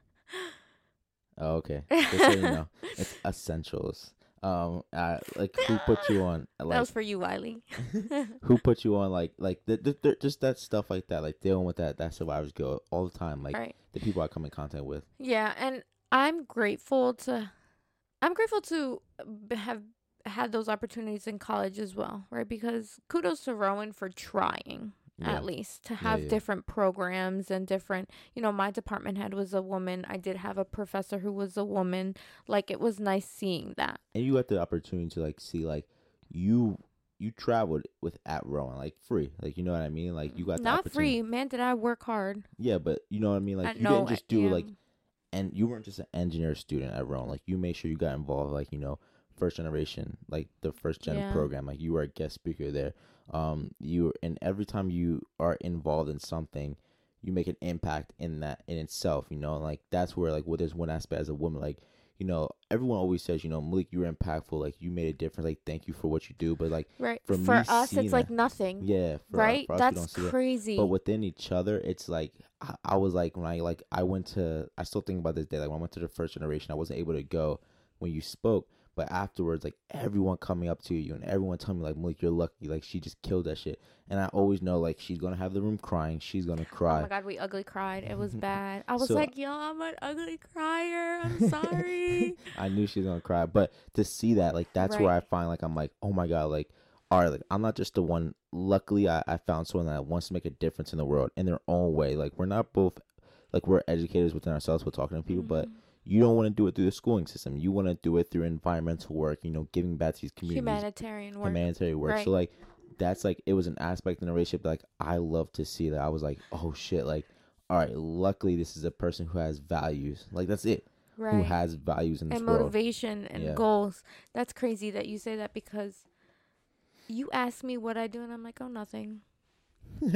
Oh, okay. Just so you know, it's <laughs> essentials. Um, uh, like who put you on? <laughs> that Like was for you, Wiley. <laughs> who put you on? Like like the, the, the, just that stuff like that. Like dealing with that that survivors guilt all the time. Like right. the people I come in contact with. Yeah, and I'm grateful to I'm grateful to have had those opportunities in college as well, right? Because kudos to Rowan for trying Yeah. at least to have yeah. different programs and different, you know, my department head was a woman. I did have a professor who was a woman. Like it was nice seeing that. and you got the opportunity to like see like you you traveled with at Rowan like free like you know what I mean like you got the Not free, man, did I work hard. yeah but you know what I mean like I you know, didn't just do yeah. like and you weren't just an engineer student at Rowan like you made sure you got involved like you know first generation like the first gen Yeah. program like you were a guest speaker there um you and every time you are involved in something you make an impact in that in itself you know like that's where like what there's one aspect as a woman like you know everyone always says you know Malik you were impactful like you made a difference like thank you for what you do but like Right. for us it's like nothing. yeah for, right? for us, That's see that. crazy. But within each other, it's like I, I was like when I like I went to I still think about this day like when I went to the first generation I wasn't able to go when you spoke but afterwards like everyone coming up to you and everyone telling me like Malik you're lucky like she just killed that shit and I always know like she's gonna have the room crying she's gonna cry. Oh my god, we ugly cried. It was <laughs> bad. I was So- like, yo, I'm an ugly crier. I'm sorry. <laughs> I knew she was gonna cry but to see that like that's where I find like I'm like oh my god like all right like I'm not just the one luckily I, I found someone that wants to make a difference in the world in their own way like we're not both like we're educators within ourselves we're talking to people but Mhm. You don't want to do it through the schooling system. You want to do it through environmental work, you know, giving back to these communities, humanitarian work. humanitarian work. So like that's like it was an aspect in the relationship like I love to see that I was like, oh shit, like all right, luckily this is a person who has values. Like that's it. Right. Who has values and world. motivation and Yeah. goals. That's crazy that you say that because you ask me what I do and I'm like, oh, nothing.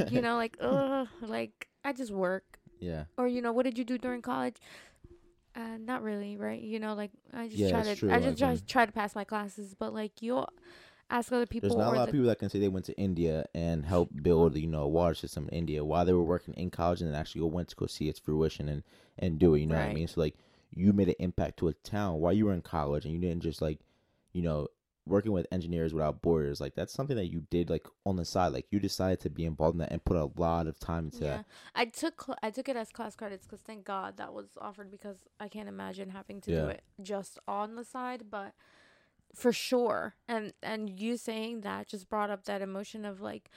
you <laughs> know, like, ugh, like I just work. yeah. Or you know, what did you do during college? Uh, not really, right? You know, like I just Yeah, try to, true, I like, just try, try to pass my classes, but like you'll ask other people. There's not a lot the- of people that can say they went to India and helped build, you know, a water system in India while they were working in college and then actually go went to go see its fruition and and do it. You know what I mean? So like you made an impact to a town while you were in college and you didn't just like, you know, working with engineers without borders. Like that's something that you did like on the side. Like you decided to be involved in that and put a lot of time into Yeah, that. I took cl- I took it as class credits because thank God that was offered because I can't imagine having to Yeah. do it just on the side, but for sure. And and you saying that just brought up that emotion of like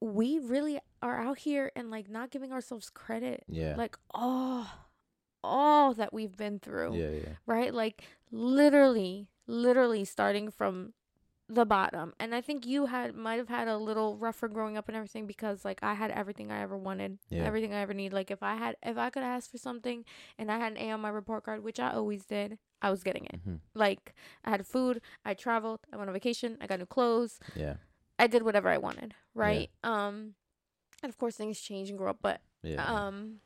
we really are out here and like not giving ourselves credit, Yeah. like oh, all that we've been through yeah, yeah. right? Like literally, literally starting from the bottom. And I think you had might have had a little rougher growing up and everything because like I had everything I ever wanted, Yeah. everything I ever need. Like if I had if I could ask for something and I had an A on my report card, which I always did, I was getting it. hmm Like I had food, I traveled, I went on vacation, I got new clothes, Yeah. I did whatever I wanted, right? Um and of course things change and grow up, but Yeah. um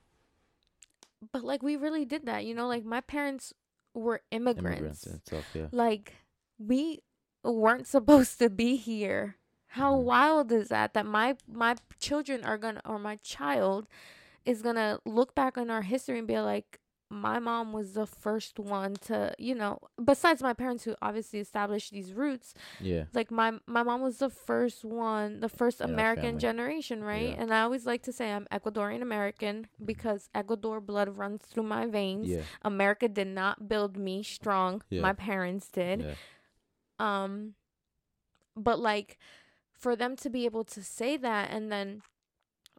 but like we really did that, you know, like my parents were Immigrants in itself, yeah. like we weren't supposed to be here how Mhm. wild is that that my my children are gonna or my child is gonna look back on our history and be like my mom was the first one to you know besides my parents who obviously established these roots Yeah. like my my mom was the first one the first our american generation right Yeah. and i always like to say i'm ecuadorian american because ecuador blood runs through my veins Yeah. America did not build me strong. Yeah. My parents did. Yeah. Um but like for them to be able to say that and then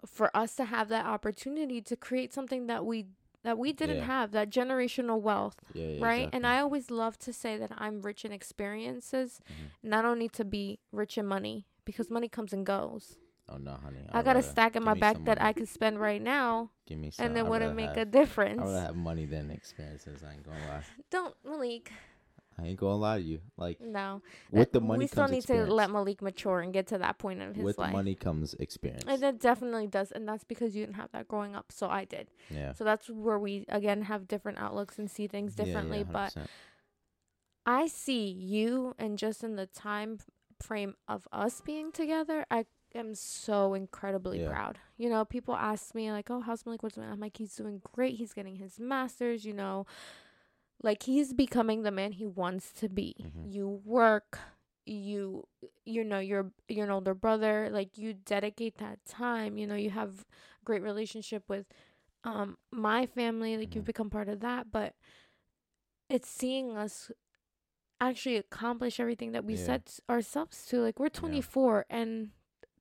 for us to have that opportunity to create something that we that we didn't Yeah. have, that generational wealth, Yeah. yeah right? And. I always love to say that I'm rich in experiences, Mhm. and I don't need to be rich in money because money comes and goes. Oh no, honey. I I'd got a stack in my back that money. I could spend right now, Give me some. and it wouldn't make have- a difference. I would have money than experiences. I ain't gonna lie. Don't Malik. I ain't gonna lie to you. Like No, uh, with the money we still comes need experience. to let Malik mature and get to that point in his with life. money comes experience. And it definitely does, and that's because you didn't have that growing up. So I did. yeah. So that's where we again have different outlooks and see things Yeah, yeah, differently. but I see you, and just in the time frame of us being together, I am so incredibly Yeah. proud. You know, people ask me like, "Oh, how's Malik? What's doing?" I'm like, "He's doing great. He's getting his masters." You know, like he's becoming the man he wants to be. Mhm. You work. You you know you're you're an older brother like you dedicate that time you know you have great relationship with um my family like you've Mhm. become part of that but it's seeing us actually accomplish everything that we Yeah. set ourselves to like we're 24 and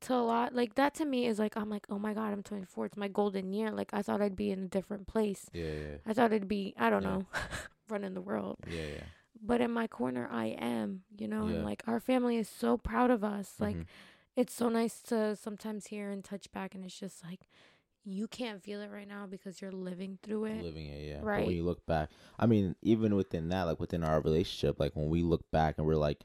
to a lot like that to me is like i'm like oh my god i'm 24 it's my golden year like i thought i'd be in a different place Yeah, yeah, i thought i'd be i don't Yeah. know <laughs> running the world yeah, yeah. but in my corner i am you know Yeah. and like our family is so proud of us like Mhm. it's so nice to sometimes hear and touch back and it's just like you can't feel it right now because you're living through it living it, yeah. But Right. when you look back, I mean, even within that, like within our relationship, like when we look back and we're like,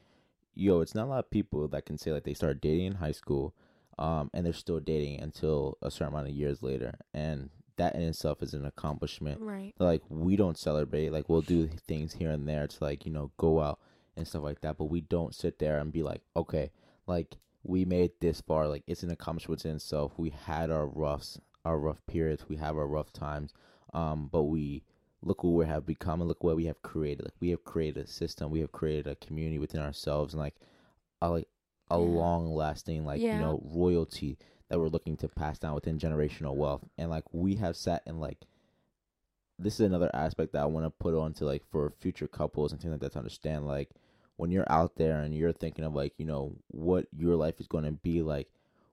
yo, it's not a lot of people that can say like they started dating in high school, um, and they're still dating until a certain amount of years later, and that in itself is an accomplishment. right Like we don't celebrate, like we'll do things here and there to like you know go out and stuff like that, but we don't sit there and be like, okay, like we made this far, like it's an accomplishment in itself. We had our roughs, our rough periods, we have our rough times, um, but we look what we have become and look what we have created. Like we have created a system, we have created a community within ourselves, and like a like a Yeah. long lasting like Yeah. you know royalty that we're looking to pass down within generational wealth, and like we have sat and like this is another aspect that I want to put on to like for future couples and things like that to understand like when you're out there and you're thinking of like you know what your life is going to be like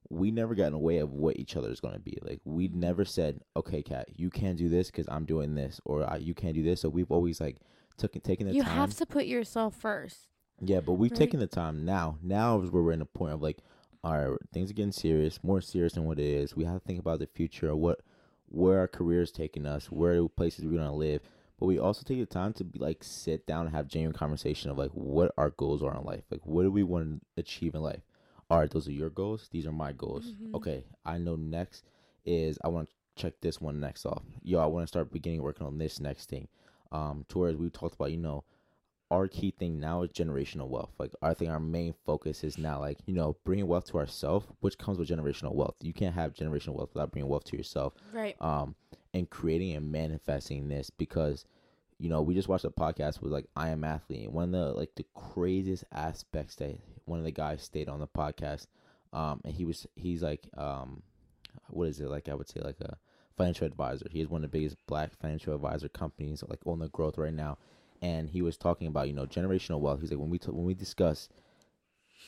we never got in the way of what each other is going to be like we never said okay cat you can't do this because i'm doing this or I, you can't do this so we've always like took taken the time. you time have to put yourself first yeah, but we've Right. taken the time now. Now is where we're in a point of like, all right, things are getting serious, more serious than what it is. We have to think about the future, what, where our career is taking us, where places we're gonna live. But we also take the time to be like sit down and have genuine conversation of like what our goals are in life. Like, what do we want to achieve in life? All right, those are your goals. These are my goals. Mhm. Okay, I know next is I want to check this one next off. Yo, I want to start beginning working on this next thing. Um, towards we talked about, you know, our key thing now is generational wealth. Like I think our main focus is now like, you know, bringing wealth to ourselves, which comes with generational wealth. You can't have generational wealth without bringing wealth to yourself. right Um and creating and manifesting this because you know, we just watched a podcast with like I am athlete and one of the like the craziest aspects that one of the guys stayed on the podcast, um, and he was he's like um what is it, like I would say like a financial advisor. He is one of the biggest black financial advisor companies like on the growth right now and he was talking about you know generational wealth. He's like when we t- when we discuss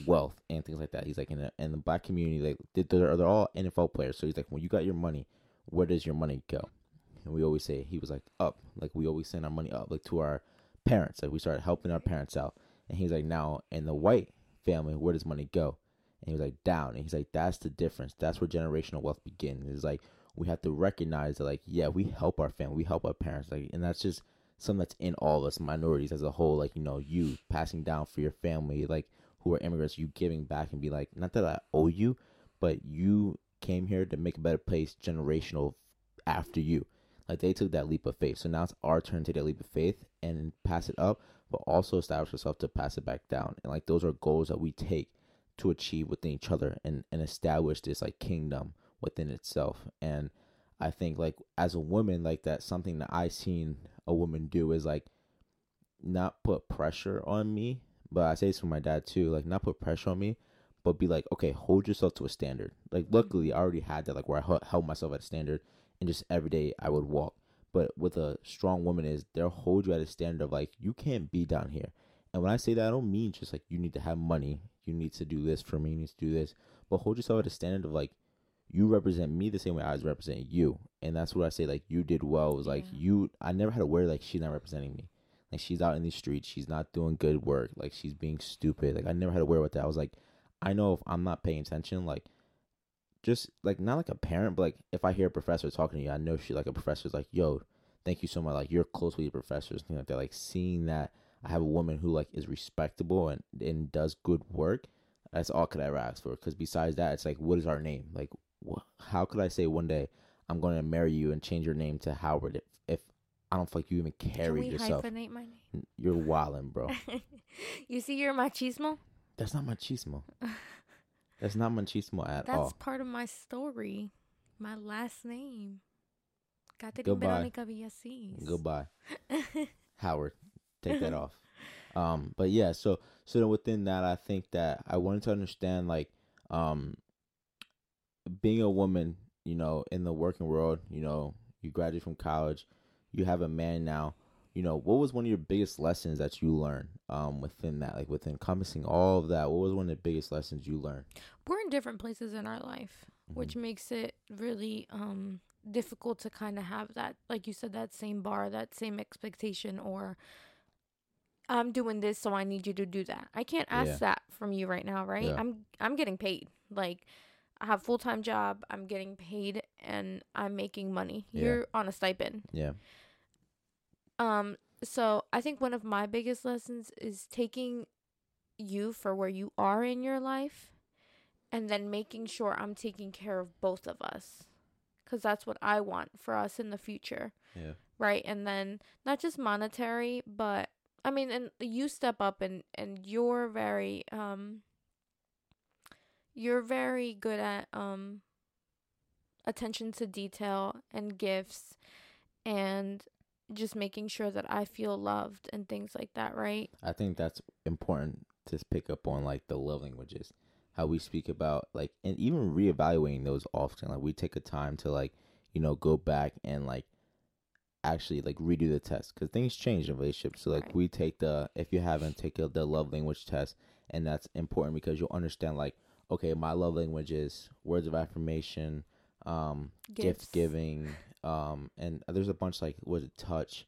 wealth and things like that, he's like in the in the black community, like they- they're they're all NFL players. So he's like, when you got your money, where does your money go? And we always say he was like up, like we always send our money up, like to our parents. Like we started helping our parents out, and he's like, now in the white family, where does money go? And he was like down, and he's like, that's the difference. That's where generational wealth begins. It's like we have to recognize that, like, yeah, we help our family, we help our parents, like, and that's just something that's in all of us, minorities as a whole. Like, you know, you passing down for your family, like who are immigrants, you giving back and be like, not that I owe you, but you came here to make a better place generational after you. Like they took that leap of faith. So now it's our turn to take that leap of faith and pass it up, but also establish ourselves to pass it back down. And like those are goals that we take to achieve within each other and, and establish this like kingdom within itself. And I think like as a woman, like that's something that I seen a woman do is like not put pressure on me, but I say this for my dad too, like not put pressure on me, but be like, okay, hold yourself to a standard. Like mm-hmm. luckily I already had that like where I held myself at a standard and just every day I would walk. But with a strong woman is they'll hold you at a standard of like you can't be down here. And when I say that I don't mean just like you need to have money, you need to do this for me, you need to do this. But hold yourself at a standard of like you represent me the same way I was representing you. And that's what I say like you did well was like you I never had to worry like she's not representing me. Like she's out in the streets, she's not doing good work, like she's being stupid. Like I never had to worry about that. I was like, I know if I'm not paying attention, like just like not like a parent, but like if I hear a professor talking to you, I know she like a professor's like, yo, thank you so much. Like you're close with your professors, things like that. Like seeing that, I have a woman who like is respectable and and does good work. That's all could I ever ask for. Because besides that, it's like, what is our name? Like, how could I say one day I'm going to marry you and change your name to Howard if, if I don't feel like you even Can we yourself? hyphenate my name? You're wildin', bro. <laughs> you see, you're machismo. That's not machismo. That's not machismo at That's all. That's part of my story. My last name. Goodbye. Goodbye, <laughs> Howard. Take that off. Um, but yeah, so so then within that, I think that I wanted to understand like, um, being a woman, you know, in the working world, you know, you graduate from college, you have a man now. You know, what was one of your biggest lessons that you learned um, within that, like within encompassing all of that? What was one of the biggest lessons you learned? We're in different places in our life, which Mm-hmm. makes it really um difficult to kind of have that, like you said, that same bar, that same expectation, or I'm doing this, so I need you to do that. I can't ask Yeah. that from you right now, right? Yeah. I'm I'm getting paid. Like I have full time job. I'm getting paid, and I'm making money. Yeah. You're on a stipend. Yeah, Um, so I think one of my biggest lessons is taking you for where you are in your life and then making sure I'm taking care of both of us. Cuz that's what I want for us in the future, yeah, right? And then not just monetary, but I mean and you step up and and you're very um you're very good at um attention to detail and gifts and just making sure that I feel loved and things like that, right? I think that's important to pick up on like the love languages, how we speak about like, and even reevaluating those often. Like we take a time to like, you know, go back and like actually like redo the test because things change in relationships. So like Right. we take the if you haven't take the love language test, and that's important because you'll understand like, okay, my love language is words of affirmation, um, gift giving, um, and there's a bunch like was it touch,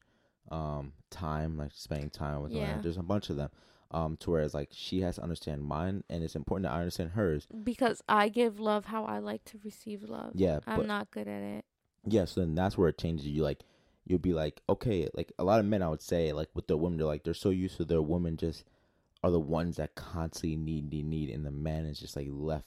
um, time like spending time with Yeah. her. There's a bunch of them. Um, to whereas like she has to understand mine, and it's important that I understand hers. Because I give love how I like to receive love. Yeah, I'm but not good at it. yeah, so then that's where it changes. You like, you'll be like, okay, like a lot of men, I would say, like with their women, they're like they're so used to their women just are the ones that constantly need, need, need, and the man is just like left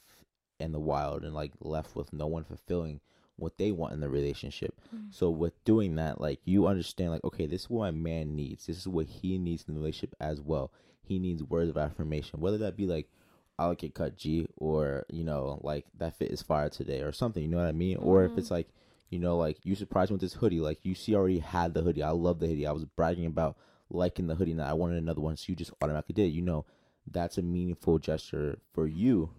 in the wild and like left with no one fulfilling what they want in the relationship. Mm. So with doing that, like you understand, like okay, this is what my man needs. This is what he needs in the relationship as well. He needs words of affirmation, whether that be like, "I like it cut G," or you know, like that fit is fire today, or something. You know what I mean? Or if it's like, you know, like you surprised me with this hoodie. Like you see, I already had the hoodie. I love the hoodie. I was bragging about liking the hoodie, and I wanted another one, so you just automatically did. it. You know, that's a meaningful gesture for you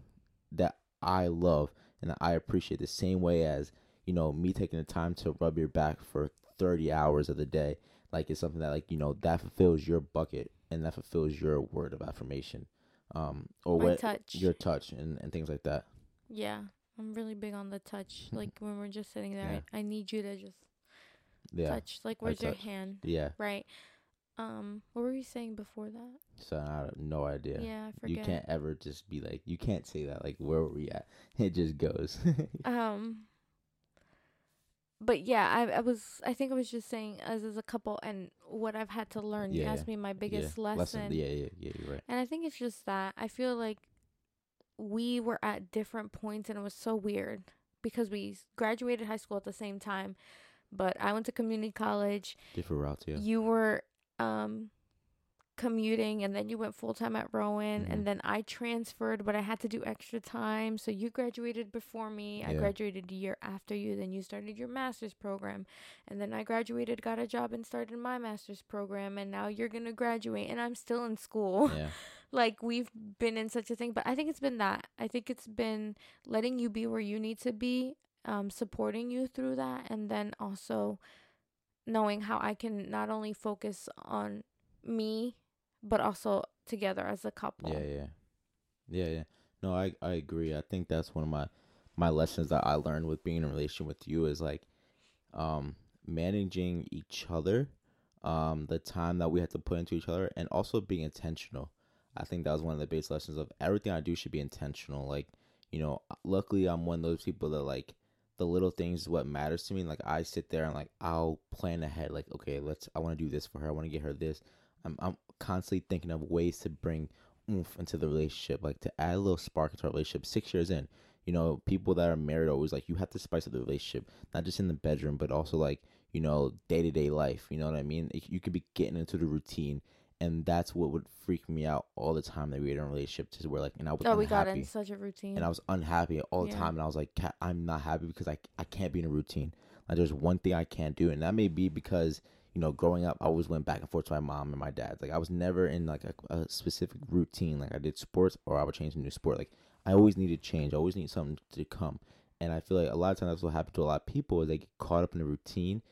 that I love and that I appreciate the same way as you know me taking the time to rub your back for 30 hours of the day like it's something that like you know that fulfills your bucket and that fulfills your word of affirmation um or My what touch. your touch and, and things like that Yeah. I'm really big on the touch. <laughs> Like when we're just sitting there, Yeah. I, I need you to just yeah touch. Like where's your hand? yeah Right. Um, what were you saying before that? so i have no idea Yeah, I forget. you can't ever just be like you can't say that like where were we at <laughs> it just goes <laughs> Um but yeah, I I was I think I was just saying as as a couple and what I've had to learn. you Yeah, asked me my biggest yeah. lesson. yeah yeah yeah you're right And I think it's just that I feel like we were at different points and it was so weird because we graduated high school at the same time, but I went to community college. different routes yeah You were um commuting and then you went full time at Rowan Mhm. and then I transferred but I had to do extra time. So you graduated before me. I graduated a year after you. Then you started your master's program. And then I graduated, got a job and started my master's program and now you're going to graduate and I'm still in school. yeah <laughs> like we've been in such a thing, but I think it's been that. I think it's been letting you be where you need to be, um supporting you through that and then also knowing how I can not only focus on me but also together as a couple. Yeah, yeah, yeah, yeah. No, I I agree. I think that's one of my my lessons that I learned with being in a relationship with you is like, um, managing each other, um, the time that we had to put into each other, and also being intentional. I think that was one of the biggest lessons of everything I do should be intentional. Like, you know, luckily I'm one of those people that like the little things what matters to me. Like I sit there and like I'll plan ahead. Like, okay, let's I want to do this for her. I want to get her this. I'm I'm constantly thinking of ways to bring oomph into the relationship, like to add a little spark into our relationship. Six years in, you know, people that are married are always like you have to spice up the relationship, not just in the bedroom, but also like you know day to day life. You know what I mean? You could be getting into the routine, and that's what would freak me out all the time that we were in a relationship to where like and I was Oh, unhappy we got in such a routine. and I was unhappy all the Yeah. time and I was like I'm not happy because I I can't be in a routine. Like there's one thing I can't do and that may be because you know growing up I always went back and forth to my mom and my dad. Like I was never in like a, a specific routine. Like I did sports or I would change a new sport. Like I always needed change. I always need something to come. And I feel like a lot of times that's what happens to a lot of people is they get caught up in the routine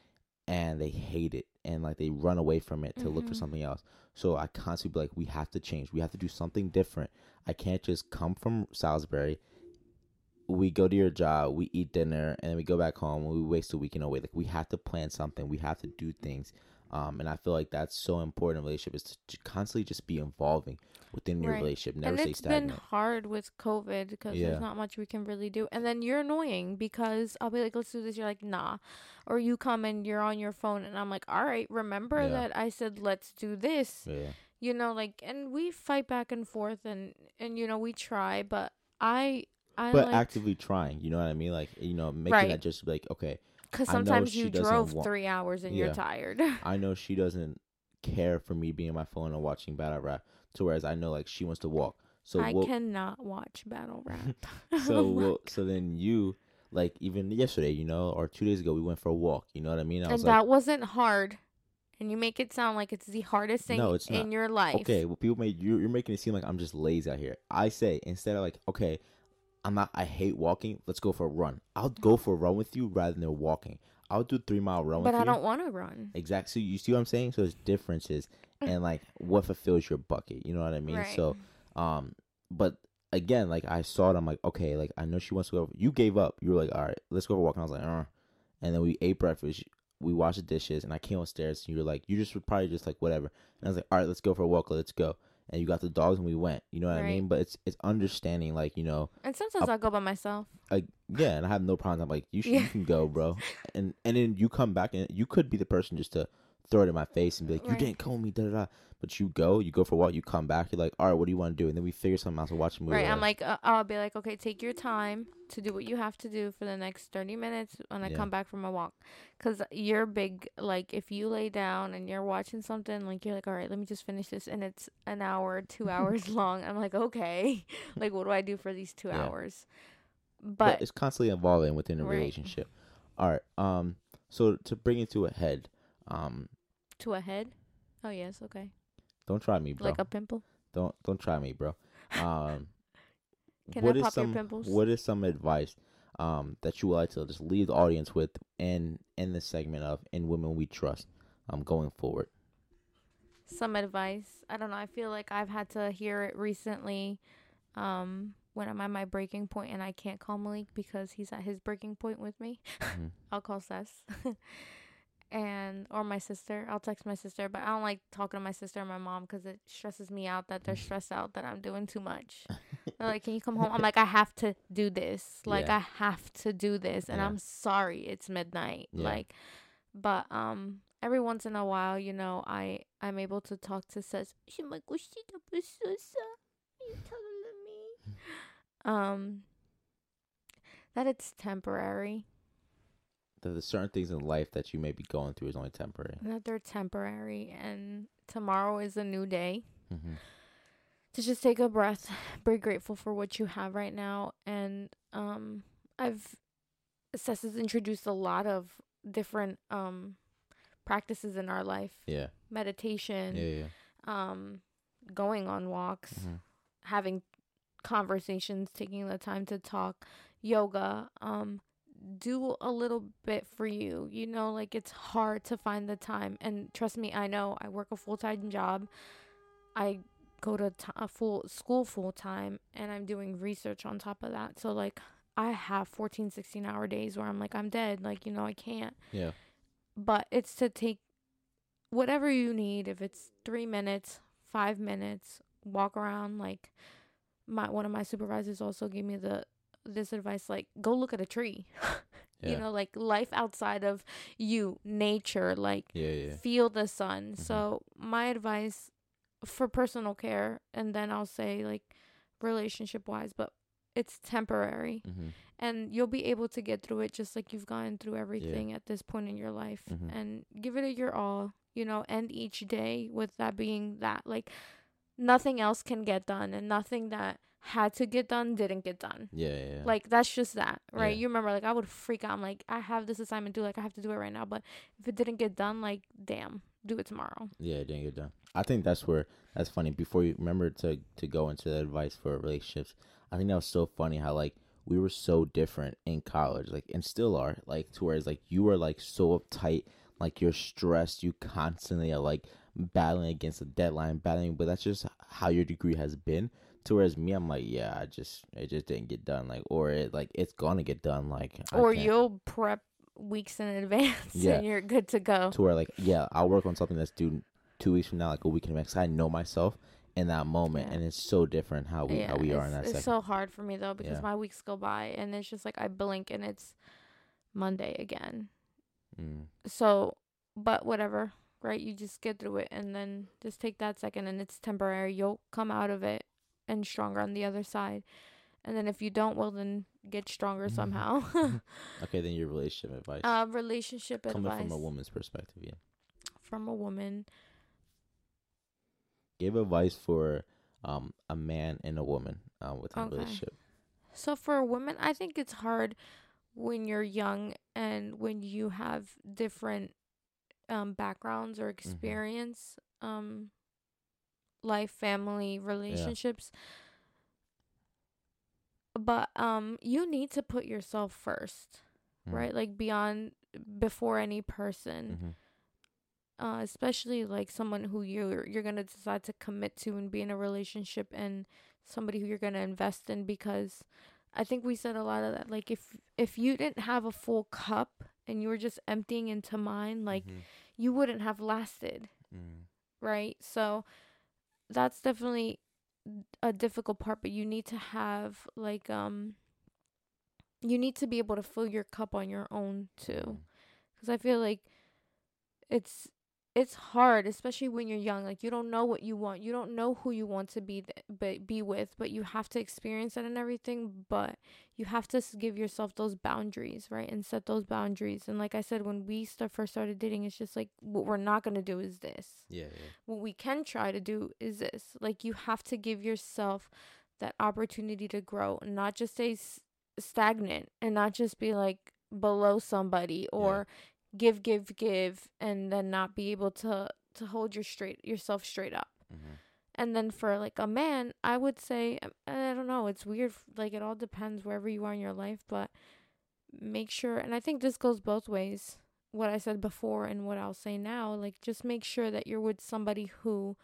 and they hate it and like they run away from it to look for Mhm. something else. So I constantly be like, we have to change. We have to do something different. I can't just come from Salisbury. We go to your job, we eat dinner, and then we go back home and we waste a weekend away. Like we have to plan something. We have to do things. Um, and I feel like that's so important in a relationship is to, constantly just be evolving within your Right. relationship. Never and stay it's been stagnant. hard with COVID because Yeah. there's not much we can really do. And then you're annoying because I'll be like, let's do this. You're like, nah. Or you come and you're on your phone and I'm like, all right, remember Yeah. that I said, let's do this. Yeah. You know, like, and we fight back and forth and, and, you know, we try, but I, I But like, actively trying, you know what I mean? Like, you know, making Right. that just like, okay, cause sometimes you drove wa- three hours and Yeah. you're tired. <laughs> I know she doesn't care for me being on my phone and watching battle rap. To whereas I know like she wants to walk. So I we'll, cannot watch battle <laughs> rap. <laughs> so oh we'll, so then you like even yesterday, you know, or two days ago, we went for a walk. You know what I mean? I and was that like, wasn't hard. And you make it sound like it's the hardest thing No, it's in not. your life. okay, well, people make you you're making it seem like I'm just lazy out here. I say instead of like, okay, I'm not. I hate walking. Let's go for a run. I'll go for a run with you rather than walking. I'll do three mile run But I you. don't want to run. Exactly. So you see what I'm saying? So there's differences <laughs> and like what fulfills your bucket. You know what I mean? Right. So um, but again, like I saw it, I'm like, okay, like I know she wants to go. You gave up. You were like, all right, let's go for a walk. And I was like, uh. And then we ate breakfast. We washed the dishes, and I came upstairs. And you were like, you just were probably just like whatever. And I was like, all right, let's go for a walk. Let's go. And you got the dogs, and we went. You know what I mean? But it's it's understanding, like you know, And sometimes I'll go by myself. like yeah, and I have no problem. I'm like, you should, <laughs> Yeah. you can go, bro. And and then you come back, and you could be the person just to throw it in my face and be like, you Right. didn't call me, da da da. But you go, you go for a walk, you come back, you're like, all right, what do you want to do? And then we figure something out. So watch a movie. Right. I'm like, uh, I'll be like, okay, take your time to do what you have to do for the next 30 minutes when I Yeah. come back from my walk. Because you're big, like, if you lay down and you're watching something, like, you're like, all right, let me just finish this. And it's an hour, two <laughs> hours long. I'm like, okay. <laughs> like, what do I do for these two Yeah. hours? but, But, it's constantly evolving within a Right. relationship. All right. Um. So to bring it to a head, um, to a head? Oh, yes. Okay. don't try me, bro. Like a pimple? don't don't try me, bro. Um. <laughs> Can what I is pop your pimples? what is some advice um that you would like to just leave the audience with in in this segment of in women we trust um going forward some advice. I don't know. I feel like I've had to hear it recently um, when I'm at my breaking point and I can't call Malik because he's at his breaking point with me. Mhm. <laughs> I'll call Sess. <laughs> and or my sister. I'll text my sister, but I don't like talking to my sister and my mom because it stresses me out that they're stressed out that I'm doing too much. <laughs> They're like, "Can you come home?" I'm like, "I have to do this. Like, Yeah. I have to do this." And Yeah. I'm sorry, it's midnight. Yeah. Like, but um, every once in a while, you know, I I'm able to talk to Sess. She's like, "Gushita pususa." You telling me? <laughs> Um, that it's temporary. That there's certain things in life that you may be going through is only temporary That they're temporary, and tomorrow is a new day. hmm to just take a breath, be grateful for what you have right now. And um I've Sess has introduced a lot of different um practices in our life. yeah Meditation, yeah yeah um going on walks, Mhm. having conversations, taking the time to talk, yoga, um do a little bit for you. You know, like it's hard to find the time and trust me, I know I work a full-time job. I go to t- a full school full time and I'm doing research on top of that. So like I have 14 16 hour days where I'm like I'm dead, like you know I can't. yeah But it's to take whatever you need if it's 3 minutes, 5 minutes, walk around like my one of my supervisors also gave me the this advice like go look at a tree. <laughs> You know, like life outside of you, nature, like Yeah, yeah. feel the sun. Mhm. So my advice for personal care, and then I'll say like relationship wise, but it's temporary, Mm-hmm. and you'll be able to get through it just like you've gone through everything at this point in your life, Mhm. and give it your all. You know, end each day with that being that like nothing else can get done, and nothing that had to get done didn't get done. Yeah, yeah. yeah. Like that's just that, right? Yeah. You remember, like I would freak out. I'm like, I have this assignment due, like I have to do it right now. But if it didn't get done, like, damn, do it tomorrow. Yeah, it didn't get done. I think that's where that's funny. Before you remember to to go into the advice for relationships, I think that was so funny how like we were so different in college, like and still are, like to whereas like you were like so uptight, like you're stressed, you constantly are like battling against a deadline, battling, but that's just how your degree has been. To whereas me, I'm like, yeah, I just it just didn't get done, like or it like it's gonna get done, like I or can't- you'll prep weeks in advance <laughs> Yeah. and you're good to go. to where like yeah i'll work on something that's due two weeks from now like a week in advance i know myself in that moment Yeah. and it's so different how we how we are in that it's second so hard for me though because Yeah. my weeks go by and it's just like I blink and it's Monday again. mm. So, but whatever, right? You just get through it and then just take that second and it's temporary. You'll come out of it and stronger on the other side. And then if you don't, well, then get stronger Mhm. somehow. <laughs> <laughs> okay then your relationship advice uh, relationship coming advice from a woman's perspective yeah from a woman. give advice for um a man and a woman um within Okay. relationship So for a woman, I think it's hard when you're young and when you have different um backgrounds or experience um life, family, relationships. But um you need to put yourself first, Mm. right? Like beyond before any person. Mhm. uh, especially like someone who you're you're gonna decide to commit to and be in a relationship and somebody who you're gonna invest in because I think we said a lot of that. Like if if you didn't have a full cup and you were just emptying into mine, like Mhm. you wouldn't have lasted, Mm. right? So that's definitely a difficult part, but you need to have like um you need to be able to fill your cup on your own too Mhm. because I feel like it's it's hard, especially when you're young. Like you don't know what you want, you don't know who you want to be, th- but be with, but you have to experience it and everything. But you have to give yourself those boundaries, right, and set those boundaries. And like I said, when we start first started dating, it's just like what we're not gonna do is this. yeah yeah What we can try to do is this. Like you have to give yourself that opportunity to grow, and not just stay s- stagnant, and not just be like below somebody or give give give and then not be able to to hold your straight yourself straight up Mhm. and then for like a man i would say um, i don't know it's weird like it all depends wherever you are in your life but make sure and i think this goes both ways what i said before and what i'll say now like just make sure that you're with somebody who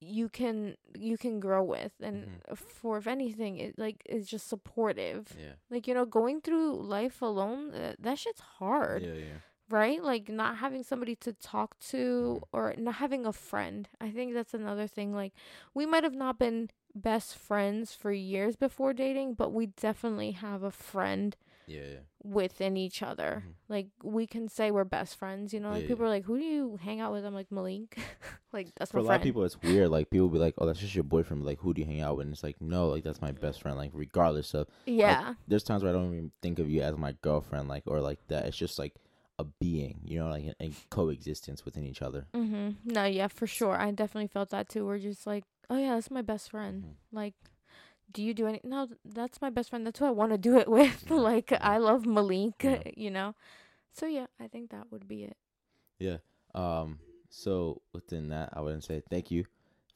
you can you can grow with. And Mhm. for if anything it like is just supportive. Yeah. Like you know going through life alone uh, that shit's hard yeah yeah. right? Like not having somebody to talk to Mhm. or not having a friend. I think that's another thing like we might have not been best friends for years before dating but we definitely have a friend yeah yeah. within each other. Mhm. like we can say we're best friends you know? Like Yeah, people are like who do you hang out with? I'm like malik. <laughs> Like that's for a my lot of people it's weird. Like people be like oh that's just your boyfriend. Like who do you hang out with? And it's like no like that's my best friend. Like regardless of yeah. there's times where I don't even think of you as my girlfriend, like or like that. It's just like a being, you know, like a, coexistence within each other. mm-hmm. No yeah for sure. I definitely felt that too. We're just like oh yeah that's my best friend. Mhm. like do you do any no th- that's my best friend that's who i want to do it <laughs> with like i love malik Yeah. <laughs> you know so yeah i think that would be it Yeah. Um. So within that, I wouldn't say thank you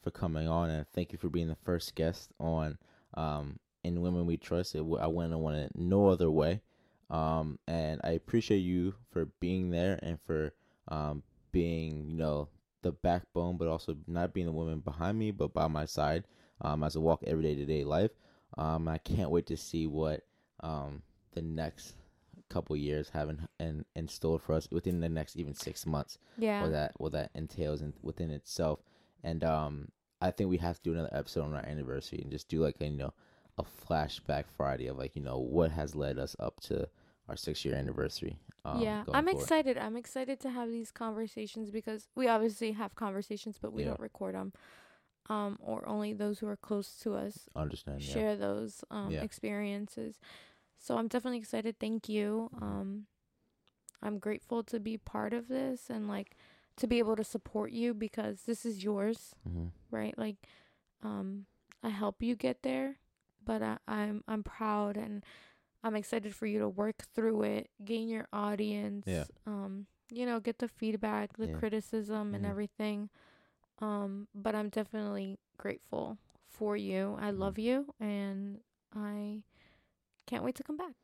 for coming on and thank you for being the first guest on um in Women We Trust. It w- I wouldn't want it no other way. Um. And I appreciate you for being there and for um being you know the backbone, but also not being the woman behind me, but by my side. Um, as I walk everyday to day life. Um. I can't wait to see what um the next couple years have in, in, in store for us within the next even six months yeah what that what that entails in, within itself and um i think we have to do another episode on our anniversary and just do like a you know a flashback friday of like you know what has led us up to our six year anniversary. Um, yeah, I'm forward. excited. I'm excited to have these conversations because we obviously have conversations, but we Yeah. don't record them. Um, or only those who are close to us Understand? Yeah. share those um Yeah. experiences. So I'm definitely excited. Thank you. Um, I'm grateful to be part of this and like to be able to support you because this is yours, hmm right? Like, um, I help you get there, but I, I'm I'm proud and I'm excited for you to work through it, gain your audience, Yeah. um, you know, get the feedback, the Yeah. criticism, and Mhm. everything. Um, but I'm definitely grateful for you. I love you, and I can't wait to come back.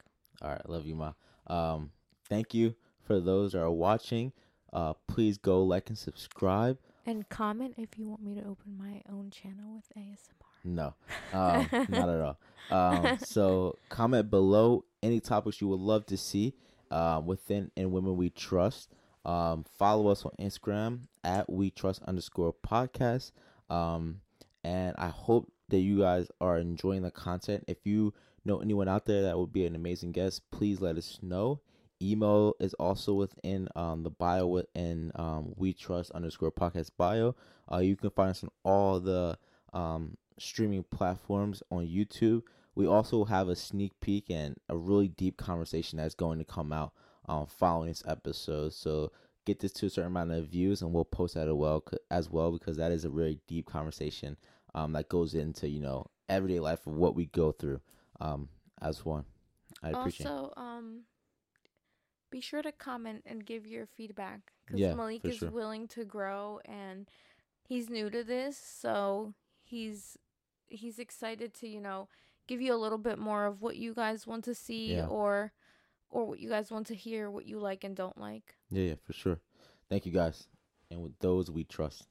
All right, love you, ma. Um, thank you for those that are watching. Uh, please go like and subscribe. And comment if you want me to open my own channel with ASMR. No, um, <laughs> not at all. Um, so comment below any topics you would love to see um, within and women we trust. Um, follow us on Instagram at we trust underscore podcast. Um, and I hope that you guys are enjoying the content. If you know anyone out there that would be an amazing guest, please let us know. Email is also within um, the bio within um, we trust underscore podcast bio. Uh, you can find us on all the um, streaming platforms on YouTube. We also have a sneak peek and a really deep conversation that's going to come out um, following this episode. So get this to a certain amount of views, and we'll post that as well, as well because that is a very deep conversation um, that goes into you know everyday life of what we go through um, as one. I appreciate. Also, um, be sure to comment and give your feedback because Yeah, Malik is sure. willing to grow and he's new to this, so he's he's excited to you know give you a little bit more of what you guys want to see Yeah. or or what you guys want to hear, what you like and don't like. Yeah, yeah, for sure. Thank you guys, and with those we trust.